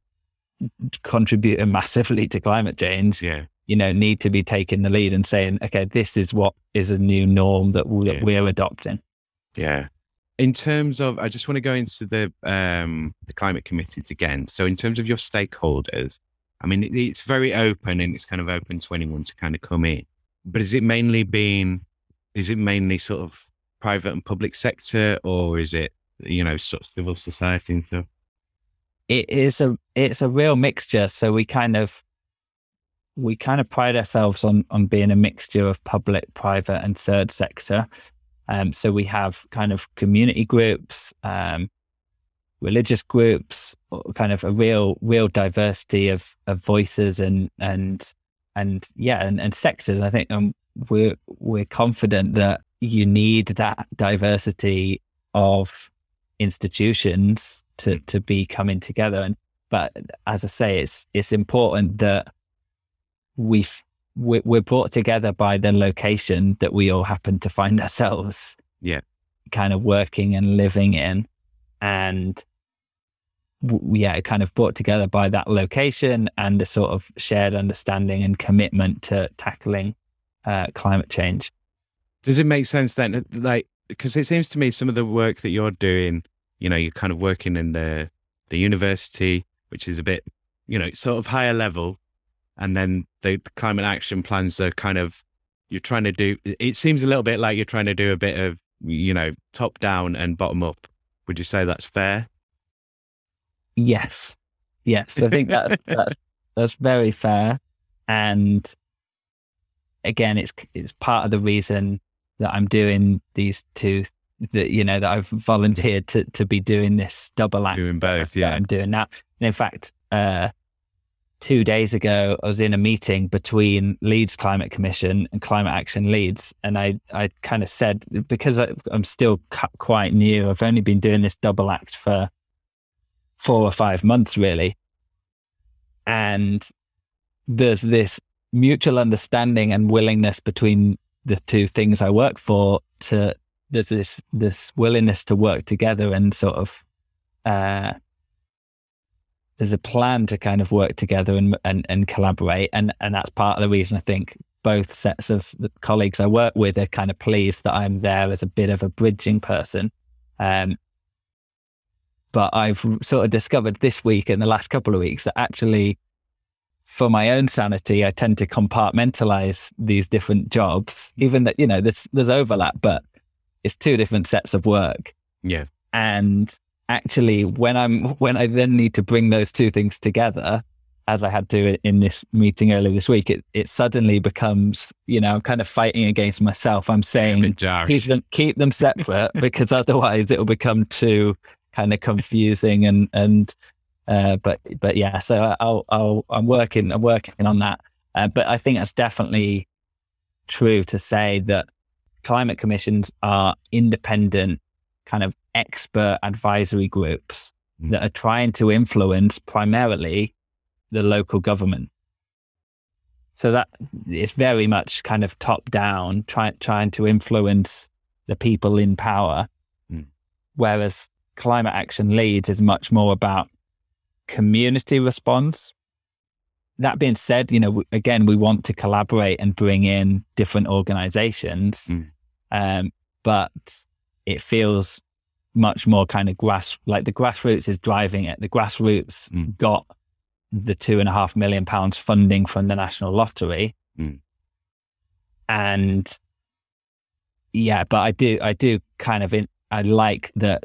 contributing massively to climate change, yeah. you know, need to be taking the lead and saying, okay, this is what is a new norm that, we, yeah. we're adopting. Yeah. In terms of, I just want to go into the um, the climate committees again. So, in terms of your stakeholders, I mean, it, it's very open and it's kind of open to anyone to kind of come in. But is it mainly being, is it mainly sort of private and public sector, or is it you know sort of civil society and stuff? it is a it's a real mixture. So we kind of we kind of pride ourselves on on being a mixture of public, private, and third sector. Um, so we have kind of community groups, um, religious groups, kind of a real real diversity of of voices and and and yeah and, and sectors. I think um, we're we're confident that you need that diversity of institutions to to be coming together. And but as I say, it's it's important that we've we're brought together by the location that we all happen to find ourselves. Yeah, kind of working and living in, and yeah, kind of brought together by that location and a sort of shared understanding and commitment to tackling uh, climate change. Does it make sense then? Like, because it seems to me some of the work that you're doing you know, you're kind of working in the the university, which is a bit, you know, sort of higher level, and then the, the climate action plans are kind of you're trying to do. It seems a little bit like you're trying to do a bit of you know top down and bottom up Would you say that's fair? Yes, yes. I think that, that that's very fair, and again, it's it's part of the reason that I'm doing these two. That you know that I've volunteered to to be doing this double act. Doing both, yeah. I'm doing that. And in fact, uh, two days ago, I was in a meeting between Leeds Climate Commission and Climate Action Leeds, and I I kind of said because I, am still quite new, I've only been doing this double act for four or five months, really, and there's this mutual understanding and willingness between the two things I work for to there's this this willingness to work together and sort of uh, there's a plan to kind of work together and, and, and collaborate. And, and that's part of the reason I think both sets of the colleagues I work with are kind of pleased that I'm there as a bit of a bridging person. Um, but I've sort of discovered this week and the last couple of weeks that actually, for my own sanity, I tend to compartmentalize these different jobs, even that, you know, there's, there's overlap, but it's two different sets of work. Yeah. And actually when i'm when i then need to bring those two things together as i had to in this meeting earlier this week it, it suddenly becomes you know i'm kind of fighting against myself. I'm saying keep them keep them separate because otherwise it will become too kind of confusing and and uh, but but yeah so I'll, I'll i'm working i'm working on that. Uh, but i think that's definitely true to say that climate commissions are independent kind of expert advisory groups mm. that are trying to influence primarily the local government. So that it's very much kind of top down, trying trying to influence the people in power. Mm. Whereas climate action Leeds is much more about community response. That being said, you know, again, we want to collaborate and bring in different organizations, mm. um, but it feels much more kind of grass, like the grassroots is driving it. The grassroots mm. got the two and a half million pounds funding from the national lottery. Mm. And yeah, but I do, I do kind of, in, I like that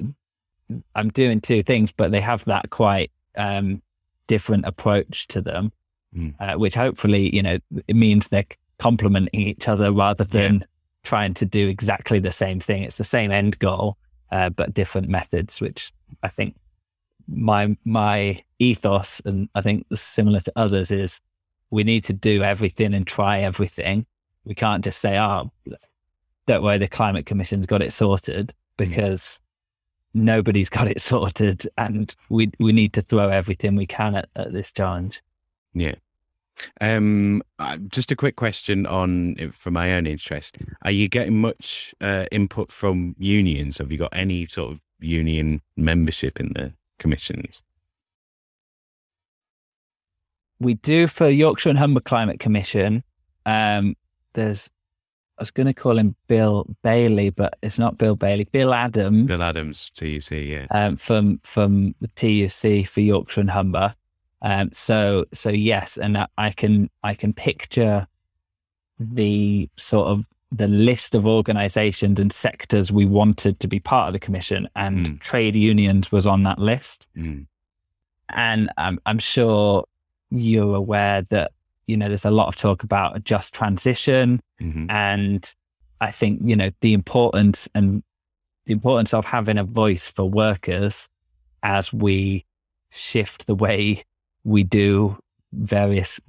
I'm doing two things, but they have that quite um, different approach to them, mm. uh, which hopefully, you know, it means they're complementing each other rather than yeah. trying to do exactly the same thing. It's the same end goal uh, but different methods, which I think my my ethos and I think similar to others is we need to do everything and try everything. We can't just say, "Oh, don't worry, the climate commission's got it sorted," because mm. nobody's got it sorted, and we we need to throw everything we can at, at this challenge. Yeah, um, uh, just a quick question on for my own interest. Are you getting much uh, input from unions? Have you got any sort of union membership in the commissions? We do for Yorkshire and Humber Climate Commission. Um, there's, I was going to call him Bill Bailey, but it's not Bill Bailey. Bill Adams. Bill Adams, TUC, yeah. Um, from from the TUC for Yorkshire and Humber. Um, so so yes, and I can I can picture the sort of the list of organizations and sectors we wanted to be part of the commission, and mm. trade unions was on that list. Mm. And I'm, I'm sure you're aware that you know there's a lot of talk about a just transition, mm-hmm. and I think you know the importance and the importance of having a voice for workers as we shift the way we do various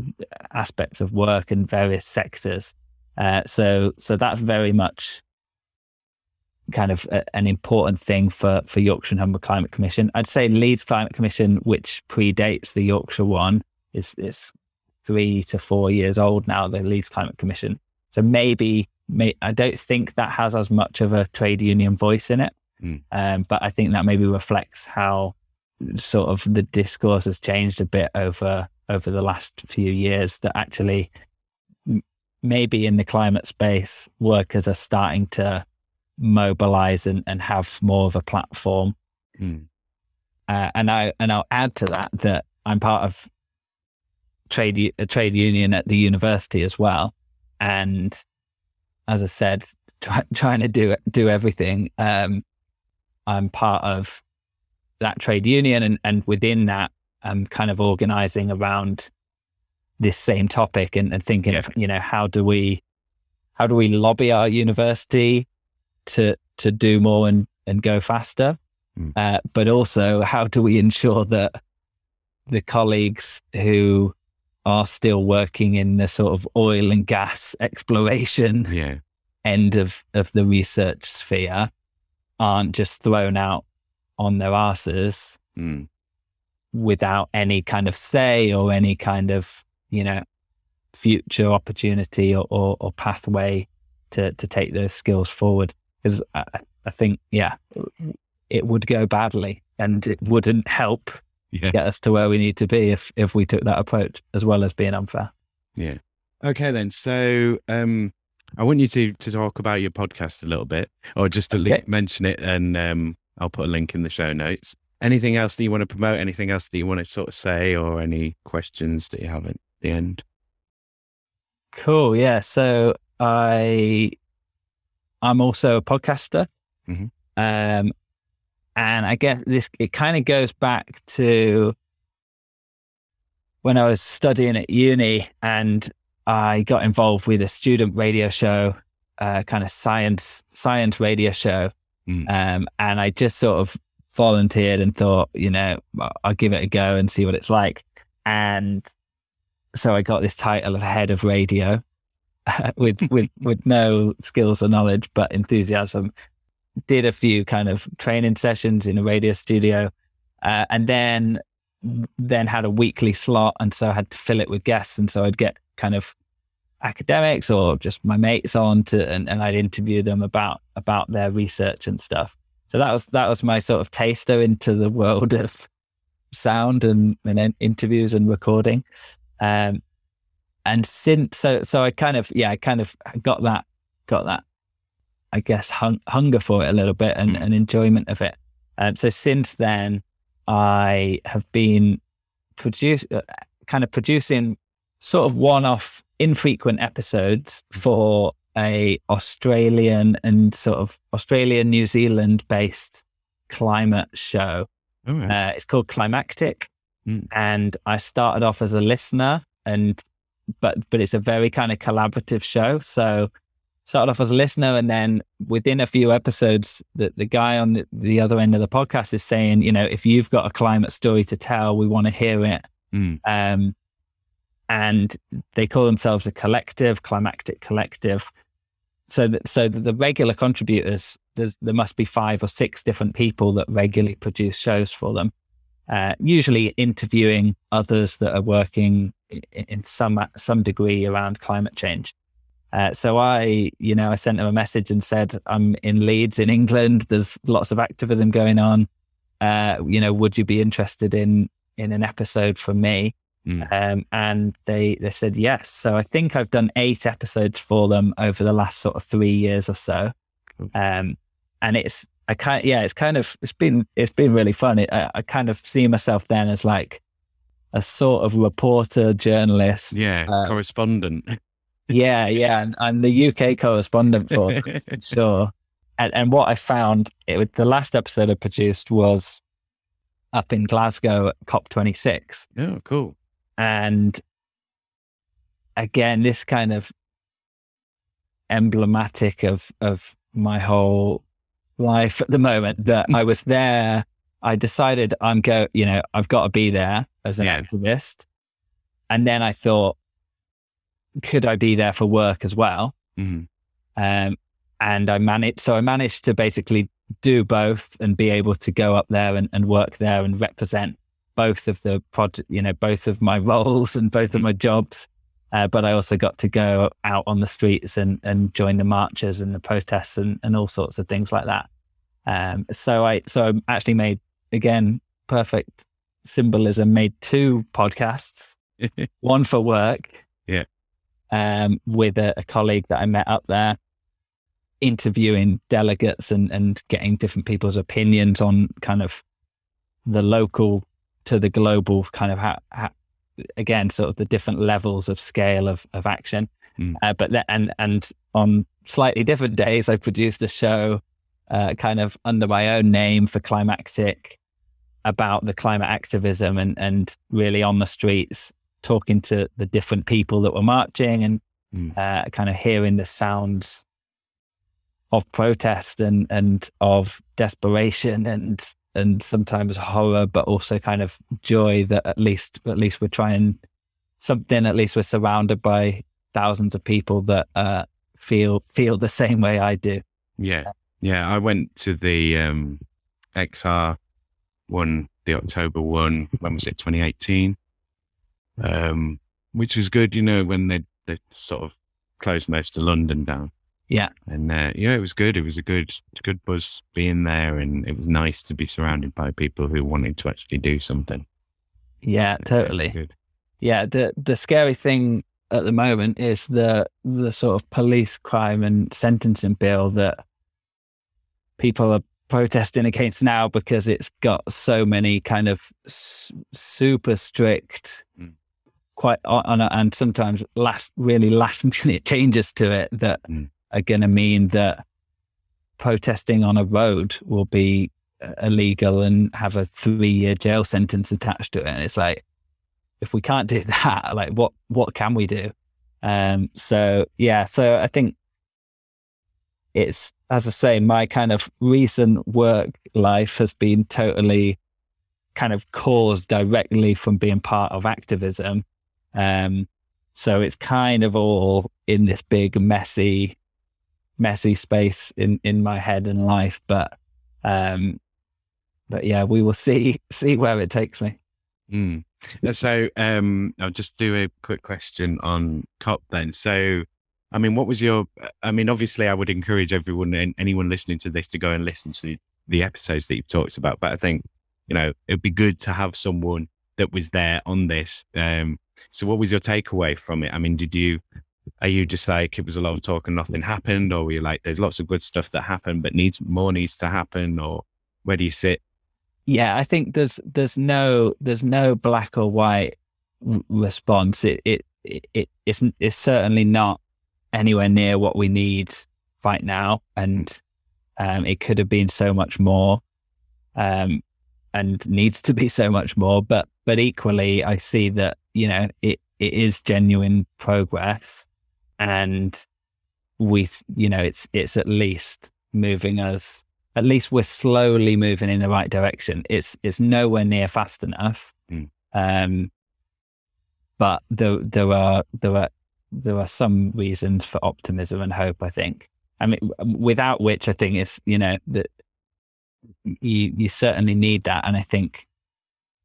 aspects of work in various sectors. Uh, so, so that's very much kind of a, an important thing for for Yorkshire and Humber Climate Commission. I'd say Leeds Climate Commission, which predates the Yorkshire one, is is three to four years old now. The Leeds Climate Commission, so maybe may, I don't think that has as much of a trade union voice in it. Mm. Um, but I think that maybe reflects how sort of the discourse has changed a bit over over the last few years that actually maybe in the climate space workers are starting to mobilize and, and have more of a platform mm. uh, and i and i'll add to that that i'm part of trade a trade union at the university as well and as i said try, trying to do do everything um, I'm part of that trade union, and and within that, I'm kind of organizing around this same topic and, and thinking Yeah. of you know how do we how do we lobby our university to to do more and and go faster, Mm. uh, but also how do we ensure that the colleagues who are still working in the sort of oil and gas exploration Yeah. end of, of the research sphere aren't just thrown out on their asses Mm. without any kind of say or any kind of, you know, future opportunity or, or, or pathway to, to take those skills forward. Because I, I think, yeah, it would go badly and it wouldn't help Yeah. get us to where we need to be if, if we took that approach as well as being unfair. Yeah. Okay then. So um I want you to to talk about your podcast a little bit, or just to li- Okay. mention it, and um I'll put a link in the show notes. Anything else that you want to promote? Anything else that you want to sort of say, or any questions that you have at the end? Cool. Yeah. So I, I'm also a podcaster. Mhm. Um, and I guess this, it kind of goes back to when I was studying at uni and I got involved with a student radio show, uh, kind of science, science radio show. Mm. Um, and I just sort of volunteered and thought, you know, I'll give it a go and see what it's like. And so I got this title of head of radio with with with no skills or knowledge but enthusiasm. Did a few kind of training sessions in a radio studio, uh, and then then had a weekly slot, and so I had to fill it with guests, and so I'd get kind of academics or just my mates on to, and, and I'd interview them about about their research and stuff. So that was that was my sort of taster into the world of sound and, and interviews and recording. Um, and since so so I kind of yeah I kind of got that got that I guess hung, hunger for it a little bit and, Mm. and enjoyment of it. Um, so since then I have been produce uh, kind of producing sort of one-off infrequent episodes for a Australian and sort of Australian New Zealand based climate show right. uh, it's called Climactic, Mm. and I started off as a listener, and but but it's a very kind of collaborative show. So started off as a listener, and then within a few episodes, the the guy on the, the other end of the podcast is saying, you know, if you've got a climate story to tell, we want to hear it. Mm. Um, and they call themselves a collective, Climactic Collective. So, that, so that the regular contributors, there must be five or six different people that regularly produce shows for them. Uh, usually interviewing others that are working in some some degree around climate change. Uh, so I, you know, I sent them a message and said, "I'm in Leeds in England. There's lots of activism going on. Uh, you know, would you be interested in in an episode from me?" Mm. Um, and they they said yes. So I think I've done eight episodes for them over the last sort of three years or so. Um, and it's I kind yeah, it's kind of it's been it's been really fun. It, I, I kind of see myself then as like a sort of reporter journalist. Yeah. uh, correspondent. Yeah, yeah, and I'm the UK correspondent for sure. And, and what I found, it, was- the last episode I produced was up in Glasgow at COP26. oh, cool. And again, this kind of emblematic of, of my whole life at the moment that I was there. I decided I'm go, you know, I've got to be there as an Yeah. activist. And then I thought, could I be there for work as well? Mm. Um, and I managed, so I managed to basically do both and be able to go up there and, and work there and represent both of the project, you know, both of my roles and both of my jobs. Uh, but I also got to go out on the streets and, and join the marches and the protests and, and all sorts of things like that. Um, so I, so I actually made, again, perfect symbolism, made two podcasts, one for work. Yeah. Um, with a, a colleague that I met up there, interviewing delegates and, and getting different people's opinions on kind of the local to the global kind of how, how again sort of the different levels of scale of, of action Mm. uh, but then and and on slightly different days i produced a show uh, kind of under my own name for Climactic about the climate activism and, and really on the streets talking to the different people that were marching and mm. uh, kind of hearing the sounds of protest and, and of desperation and and sometimes horror, but also kind of joy that at least at least we're trying something. At least we're surrounded by thousands of people that uh, feel feel the same way I do. Yeah, yeah. I went to the um, XR one, the October one. When was it? 2018. Um, which was good. You know, when they they sort of closed most of London down. Yeah. And uh, yeah, it was good. It was a good, good buzz being there, and it was nice to be surrounded by people who wanted to actually do something. Yeah, totally. Yeah, the the scary thing at the moment is the the sort of police crime and sentencing bill that people are protesting against now because it's got so many kind of s- super strict, mm. quite on, and sometimes last really last minute changes to it that. Mm are going to mean that protesting on a road will be uh, illegal and have a three year jail sentence attached to it. And it's like, if we can't do that, like what, what can we do? Um, so yeah, so I think it's, as I say, my kind of recent work life has been totally kind of caused directly from being part of activism. Um, so it's kind of all in this big, messy messy space in in my head and life but um but yeah we will see see where it takes me. Mm. so um i'll just do a quick question on cop then. So i mean what was your i mean obviously i would encourage everyone and anyone listening to this to go and listen to the episodes that you've talked about but i think you know it'd be good to have someone that was there on this. Um so what was your takeaway from it? I mean did you are you just like it was a lot of talk and nothing happened, or were you like there's lots of good stuff that happened but needs more needs to happen, or where do you sit? Yeah, I think there's there's no there's no black or white r- response. It it it, it it's, it's certainly not anywhere near what we need right now, and um, it could have been so much more, um, and needs to be so much more. But but equally, I see that you know it it is genuine progress and we you know it's it's at least moving us at least we're slowly moving in the right direction. It's it's nowhere near fast enough. Mm. um but there there are there are there are some reasons for optimism and hope i think. I mean without which i think it's you know that you you certainly need that. And i think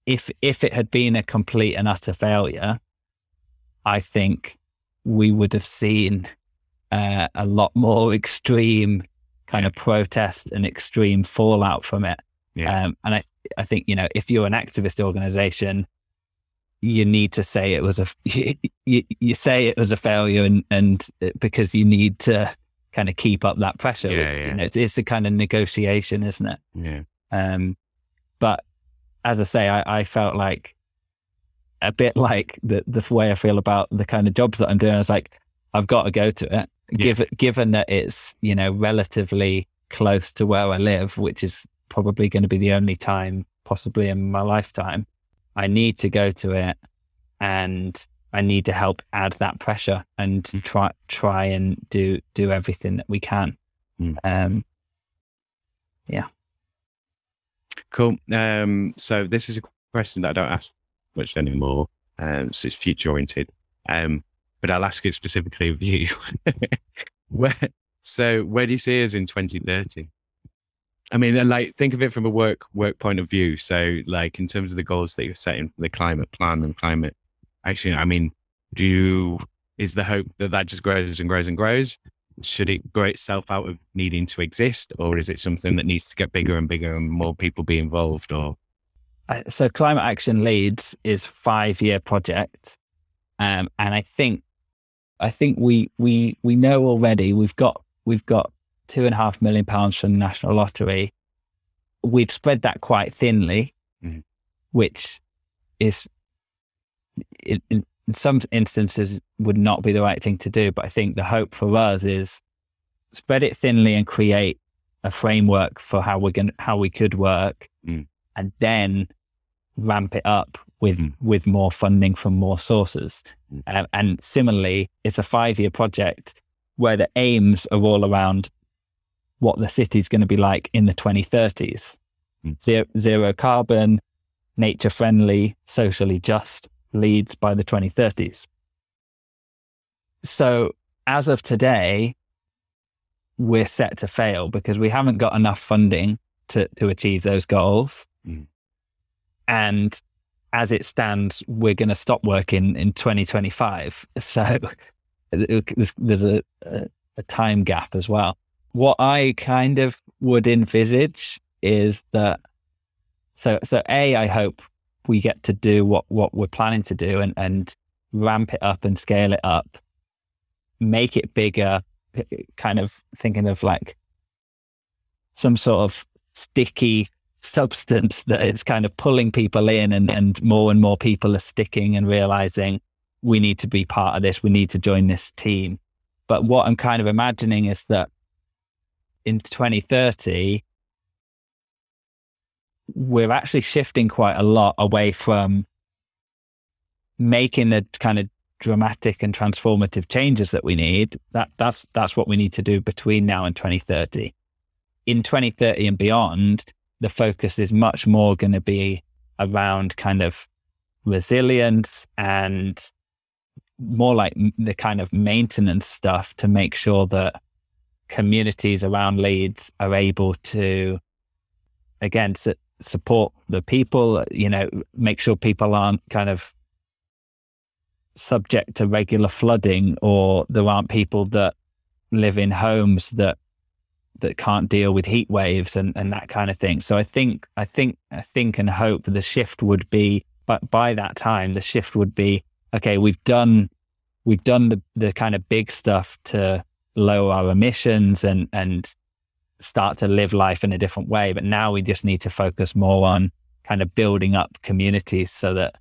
if if it had been a complete and utter failure i think we would have seen uh, a lot more extreme kind of protest and extreme fallout from it. Yeah. Um, and I, I think, you know, if you're an activist organization, you need to say it was a, you, you say it was a failure and, and uh, because you need to kind of keep up that pressure. Yeah, yeah. You know, it's, it's a kind of negotiation, isn't it? Yeah. Um, but as I say, I, I felt like a bit like the the way I feel about the kind of jobs that I'm doing. I was like, I've got to go to it. Yeah. Given given that it's you know relatively close to where I live, which is probably going to be the only time possibly in my lifetime, I need to go to it, and I need to help add that pressure and mm. try try and do do everything that we can. Mm. Um, yeah. Cool. Um, so this is a question that I don't ask much anymore. Um, so it's future oriented. Um, but I'll ask it specifically of you. where, so where do you see us in 2030? I mean, like think of it from a work work point of view. So, like in terms of the goals that you're setting for the climate plan and climate action. I mean, do you is the hope that that just grows and grows and grows? Should it grow itself out of needing to exist, or is it something that needs to get bigger and bigger and more people be involved? Or so climate action Leeds is five year project um, and i think i think we we we know already we've got we've got two and a half million pounds from the national lottery we've spread that quite thinly mm-hmm. which is in, in some instances would not be the right thing to do but i think the hope for us is spread it thinly and create a framework for how we're going how we could work, Mm. And then ramp it up with Mm. with more funding from more sources. Mm. Um, and similarly, it's a five year project where the aims are all around what the city's going to be like in the 2030s. Mm. Zero, zero carbon, nature friendly, socially just Leeds by the 2030s. So as of today, we're set to fail because we haven't got enough funding to, to achieve those goals. Mm. And as it stands, we're going to stop working in 2025. So there's, a, a, a time gap as well. What I kind of would envisage is that so so a I hope we get to do what what we're planning to do and and ramp it up and scale it up, make it bigger, kind of thinking of like some sort of sticky substance that is kind of pulling people in and, and more and more people are sticking and realizing we need to be part of this, we need to join this team. But what I'm kind of imagining is that in 2030, we're actually shifting quite a lot away from making the kind of dramatic and transformative changes that we need. That that's that's what we need to do between now and 2030. In 2030 and beyond, the focus is much more going to be around kind of resilience and more like the kind of maintenance stuff to make sure that communities around Leeds are able to, again, su- support the people, you know, make sure people aren't kind of subject to regular flooding or there aren't people that live in homes that that can't deal with heat waves and, and that kind of thing. So I think I think I think and hope the shift would be but by that time the shift would be okay, we've done we've done the, the kind of big stuff to lower our emissions and and start to live life in a different way. But now we just need to focus more on kind of building up communities so that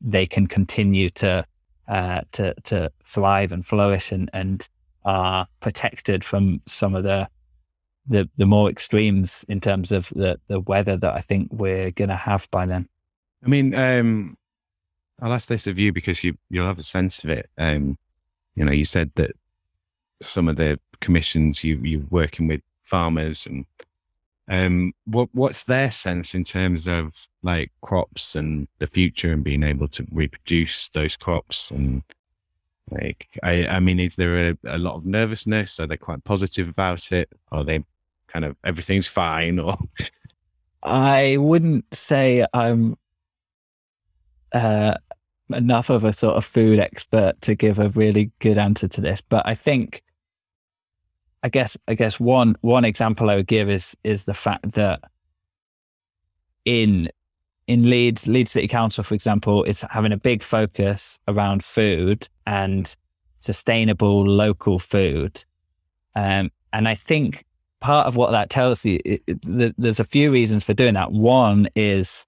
they can continue to uh, to to thrive and flourish and and are protected from some of the the the more extremes in terms of the the weather that I think we're going to have by then. I mean, um, I'll ask this of you because you you'll have a sense of it. Um, you know, you said that some of the commissions you you're working with farmers and um what what's their sense in terms of like crops and the future and being able to reproduce those crops and like I I mean is there a, a lot of nervousness are they quite positive about it are they kind of everything's fine or I wouldn't say I'm uh, enough of a sort of food expert to give a really good answer to this, but I think, I guess, I guess one one example I would give is is the fact that in in Leeds, Leeds City Council, for example, is having a big focus around food and sustainable local food, um, and I think part of what that tells you, it, it, th- there's a few reasons for doing that. One is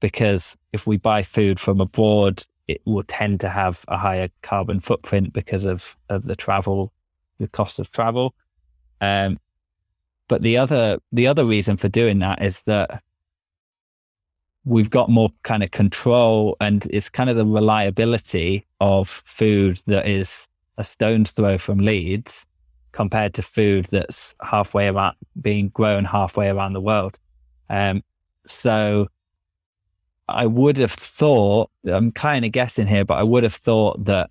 because if we buy food from abroad, it will tend to have a higher carbon footprint because of, of the travel, the cost of travel. Um, but the other the other reason for doing that is that we've got more kind of control and it's kind of the reliability of food that is a stone's throw from Leeds compared to food that's halfway around being grown halfway around the world. Um, so I would have thought, I'm kind of guessing here, but I would have thought that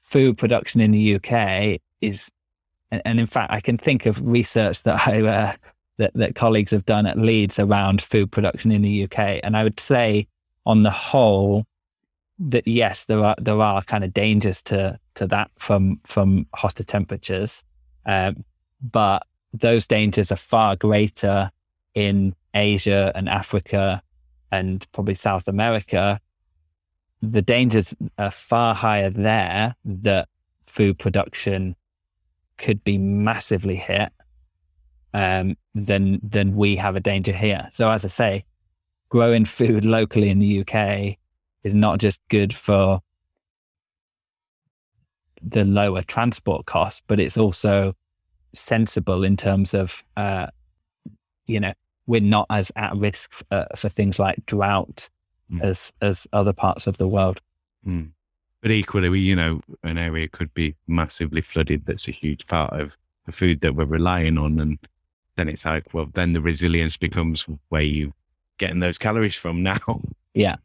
food production in the UK is, and, and in fact, I can think of research that I, uh, that, that colleagues have done at Leeds around food production in the UK. And I would say on the whole, that yes, there are, there are kind of dangers to, to that from, from hotter temperatures. Um, but those dangers are far greater in Asia and Africa and probably South America, the dangers are far higher there that food production could be massively hit um, than than we have a danger here. So as I say, growing food locally in the UK is not just good for the lower transport costs, but it's also sensible in terms of, uh, you know, we're not as at risk uh, for things like drought Mm. as as other parts of the world. Mm. But equally, we, you know, an area could be massively flooded. That's a huge part of the food that we're relying on. And then it's like, well, then the resilience becomes where you getting those calories from now. Yeah.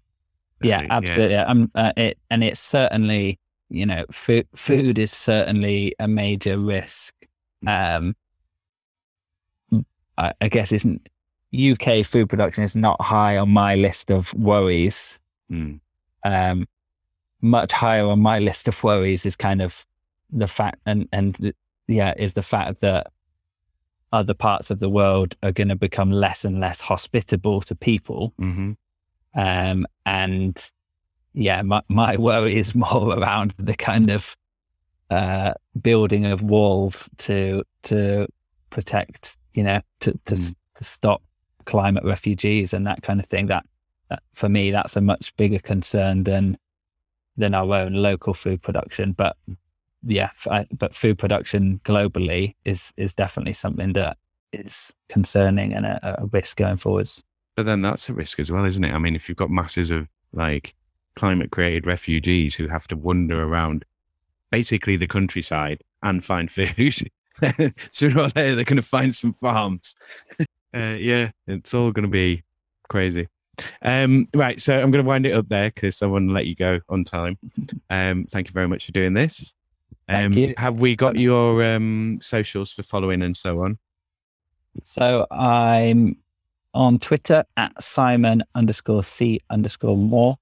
Yeah, absolutely. Um, uh, it, and it's certainly, you know, food, food is certainly a major risk. Um, I, I guess isn't UK food production is not high on my list of worries. Mm. Um, much higher on my list of worries is kind of the fact, and and the, yeah, is the fact that other parts of the world are going to become less and less hospitable to people. hmm Um, and yeah, my, my worry is more around the kind of uh, building of walls to to protect, you know, to to, Mm. to stop climate refugees and that kind of thing. That, that for me, that's a much bigger concern than than our own local food production. But yeah, I- but food production globally is is definitely something that is concerning and a, a risk going forwards. But then that's a risk as well, isn't it? I mean, if you've got masses of like climate created refugees who have to wander around basically the countryside and find food, sooner or later they're going to find some farms. uh, yeah, it's all going to be crazy. Um, right, so I'm going to wind it up there because I want to let you go on time. Um, thank you very much for doing this. Um, have we got your um, socials for following and so on? So I'm on Twitter at Simon underscore C underscore more.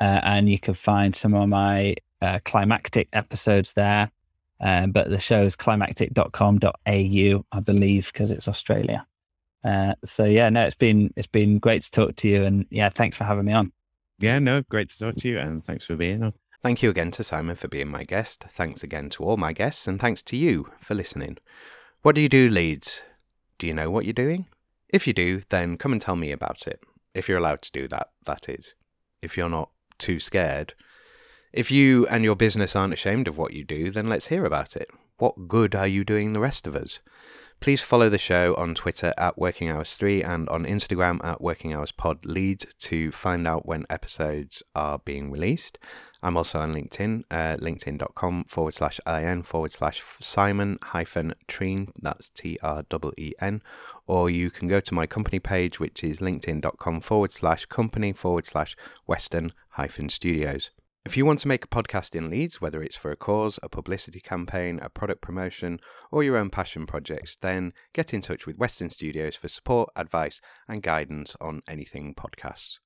Uh, and you can find some of my uh, climactic episodes there. Um, but the show is climactic.com.au, I believe, because it's Australia. Uh, so yeah, no, it's been it's been great to talk to you, and yeah, thanks for having me on. Yeah, no, great to talk to you and thanks for being on. Thank you again to Simon for being my guest. Thanks again to all my guests, and thanks to you for listening. What do you do, Leeds? Do you know what you're doing? If you do, then come and tell me about it. If you're allowed to do that, that is. If you're not too scared. If you and your business aren't ashamed of what you do, then let's hear about it. What good are you doing the rest of us? Please follow the show on Twitter at Working Hours 3 and on Instagram at Working Hours Pod Lead to find out when episodes are being released. I'm also on LinkedIn, uh, linkedin.com forward slash IN forward slash Simon hyphen Treen, that's T R E E N, or you can go to my company page, which is linkedin.com forward slash company forward slash Western hyphen studios. If you want to make a podcast in Leeds, whether it's for a cause, a publicity campaign, a product promotion, or your own passion projects, then get in touch with Western Studios for support, advice, and guidance on anything podcasts.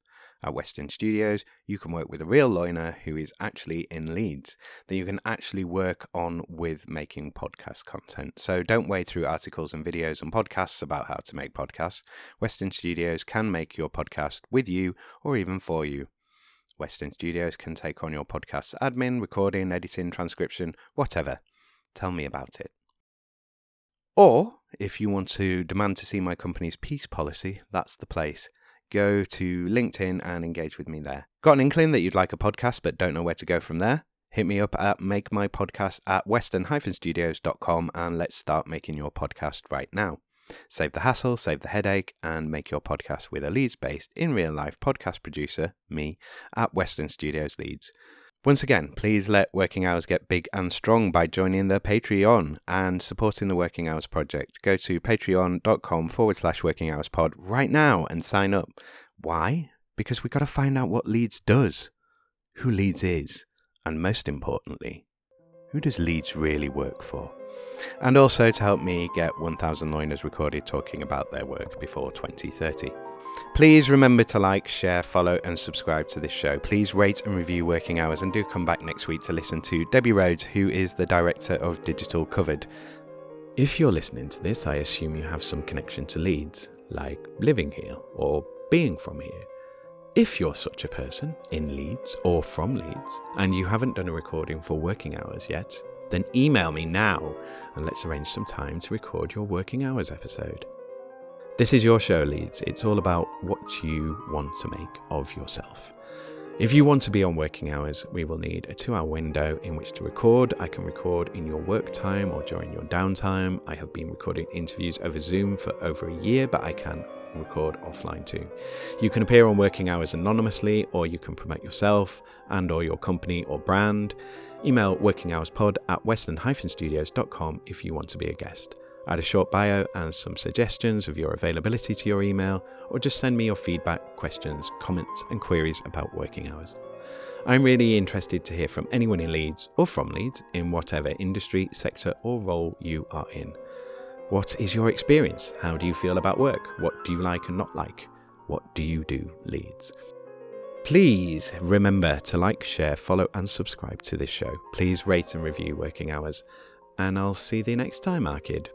At Western Studios, you can work with a real loiner who is actually in Leeds that you can actually work on with making podcast content. So don't wade through articles and videos and podcasts about how to make podcasts. Western Studios can make your podcast with you or even for you. Western Studios can take on your podcast's admin, recording, editing, transcription, whatever. Tell me about it. Or, if you want to demand to see my company's peace policy, that's the place. Go to LinkedIn and engage with me there. Got an inkling that you'd like a podcast but don't know where to go from there? Hit me up at make my podcast at western-studios.com and let's start making your podcast right now. Save the hassle, save the headache, and make your podcast with a Leeds based in real life podcast producer, me, at Western Studios Leeds. Once again, please let Working Hours get big and strong by joining the Patreon and supporting the Working Hours project. Go to patreon.com forward slash working hours pod right now and sign up. Why? Because we've got to find out what Leeds does, who Leeds is, and most importantly, who does Leeds really work for? And also to help me get 1000 loiners recorded talking about their work before 2030. Please remember to like, share, follow, and subscribe to this show. Please rate and review Working Hours and do come back next week to listen to Debbie Rhodes, who is the director of Digital Covered. If you're listening to this, I assume you have some connection to Leeds, like living here or being from here. If you're such a person in Leeds or from Leeds and you haven't done a recording for Working Hours yet, then email me now and let's arrange some time to record your Working Hours episode. This is your show, Leeds. It's all about what you want to make of yourself. If you want to be on working hours, we will need a two hour window in which to record. I can record in your work time or during your downtime. I have been recording interviews over Zoom for over a year, but I can record offline too. You can appear on working hours anonymously or you can promote yourself and or your company or brand. Email workinghourspod at western-studios.com if you want to be a guest. Add a short bio and some suggestions of your availability to your email, or just send me your feedback, questions, comments, and queries about working hours. I'm really interested to hear from anyone in Leeds or from Leeds in whatever industry, sector, or role you are in. What is your experience? How do you feel about work? What do you like and not like? What do you do, Leeds? Please remember to like, share, follow, and subscribe to this show. Please rate and review Working Hours, and I'll see you next time, Arkid.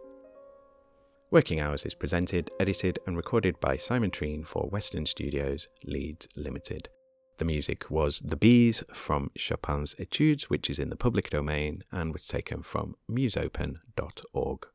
Working Hours is presented, edited, and recorded by Simon Treen for Western Studios, Leeds Limited. The music was The Bees from Chopin's Etudes, which is in the public domain and was taken from musopen.org.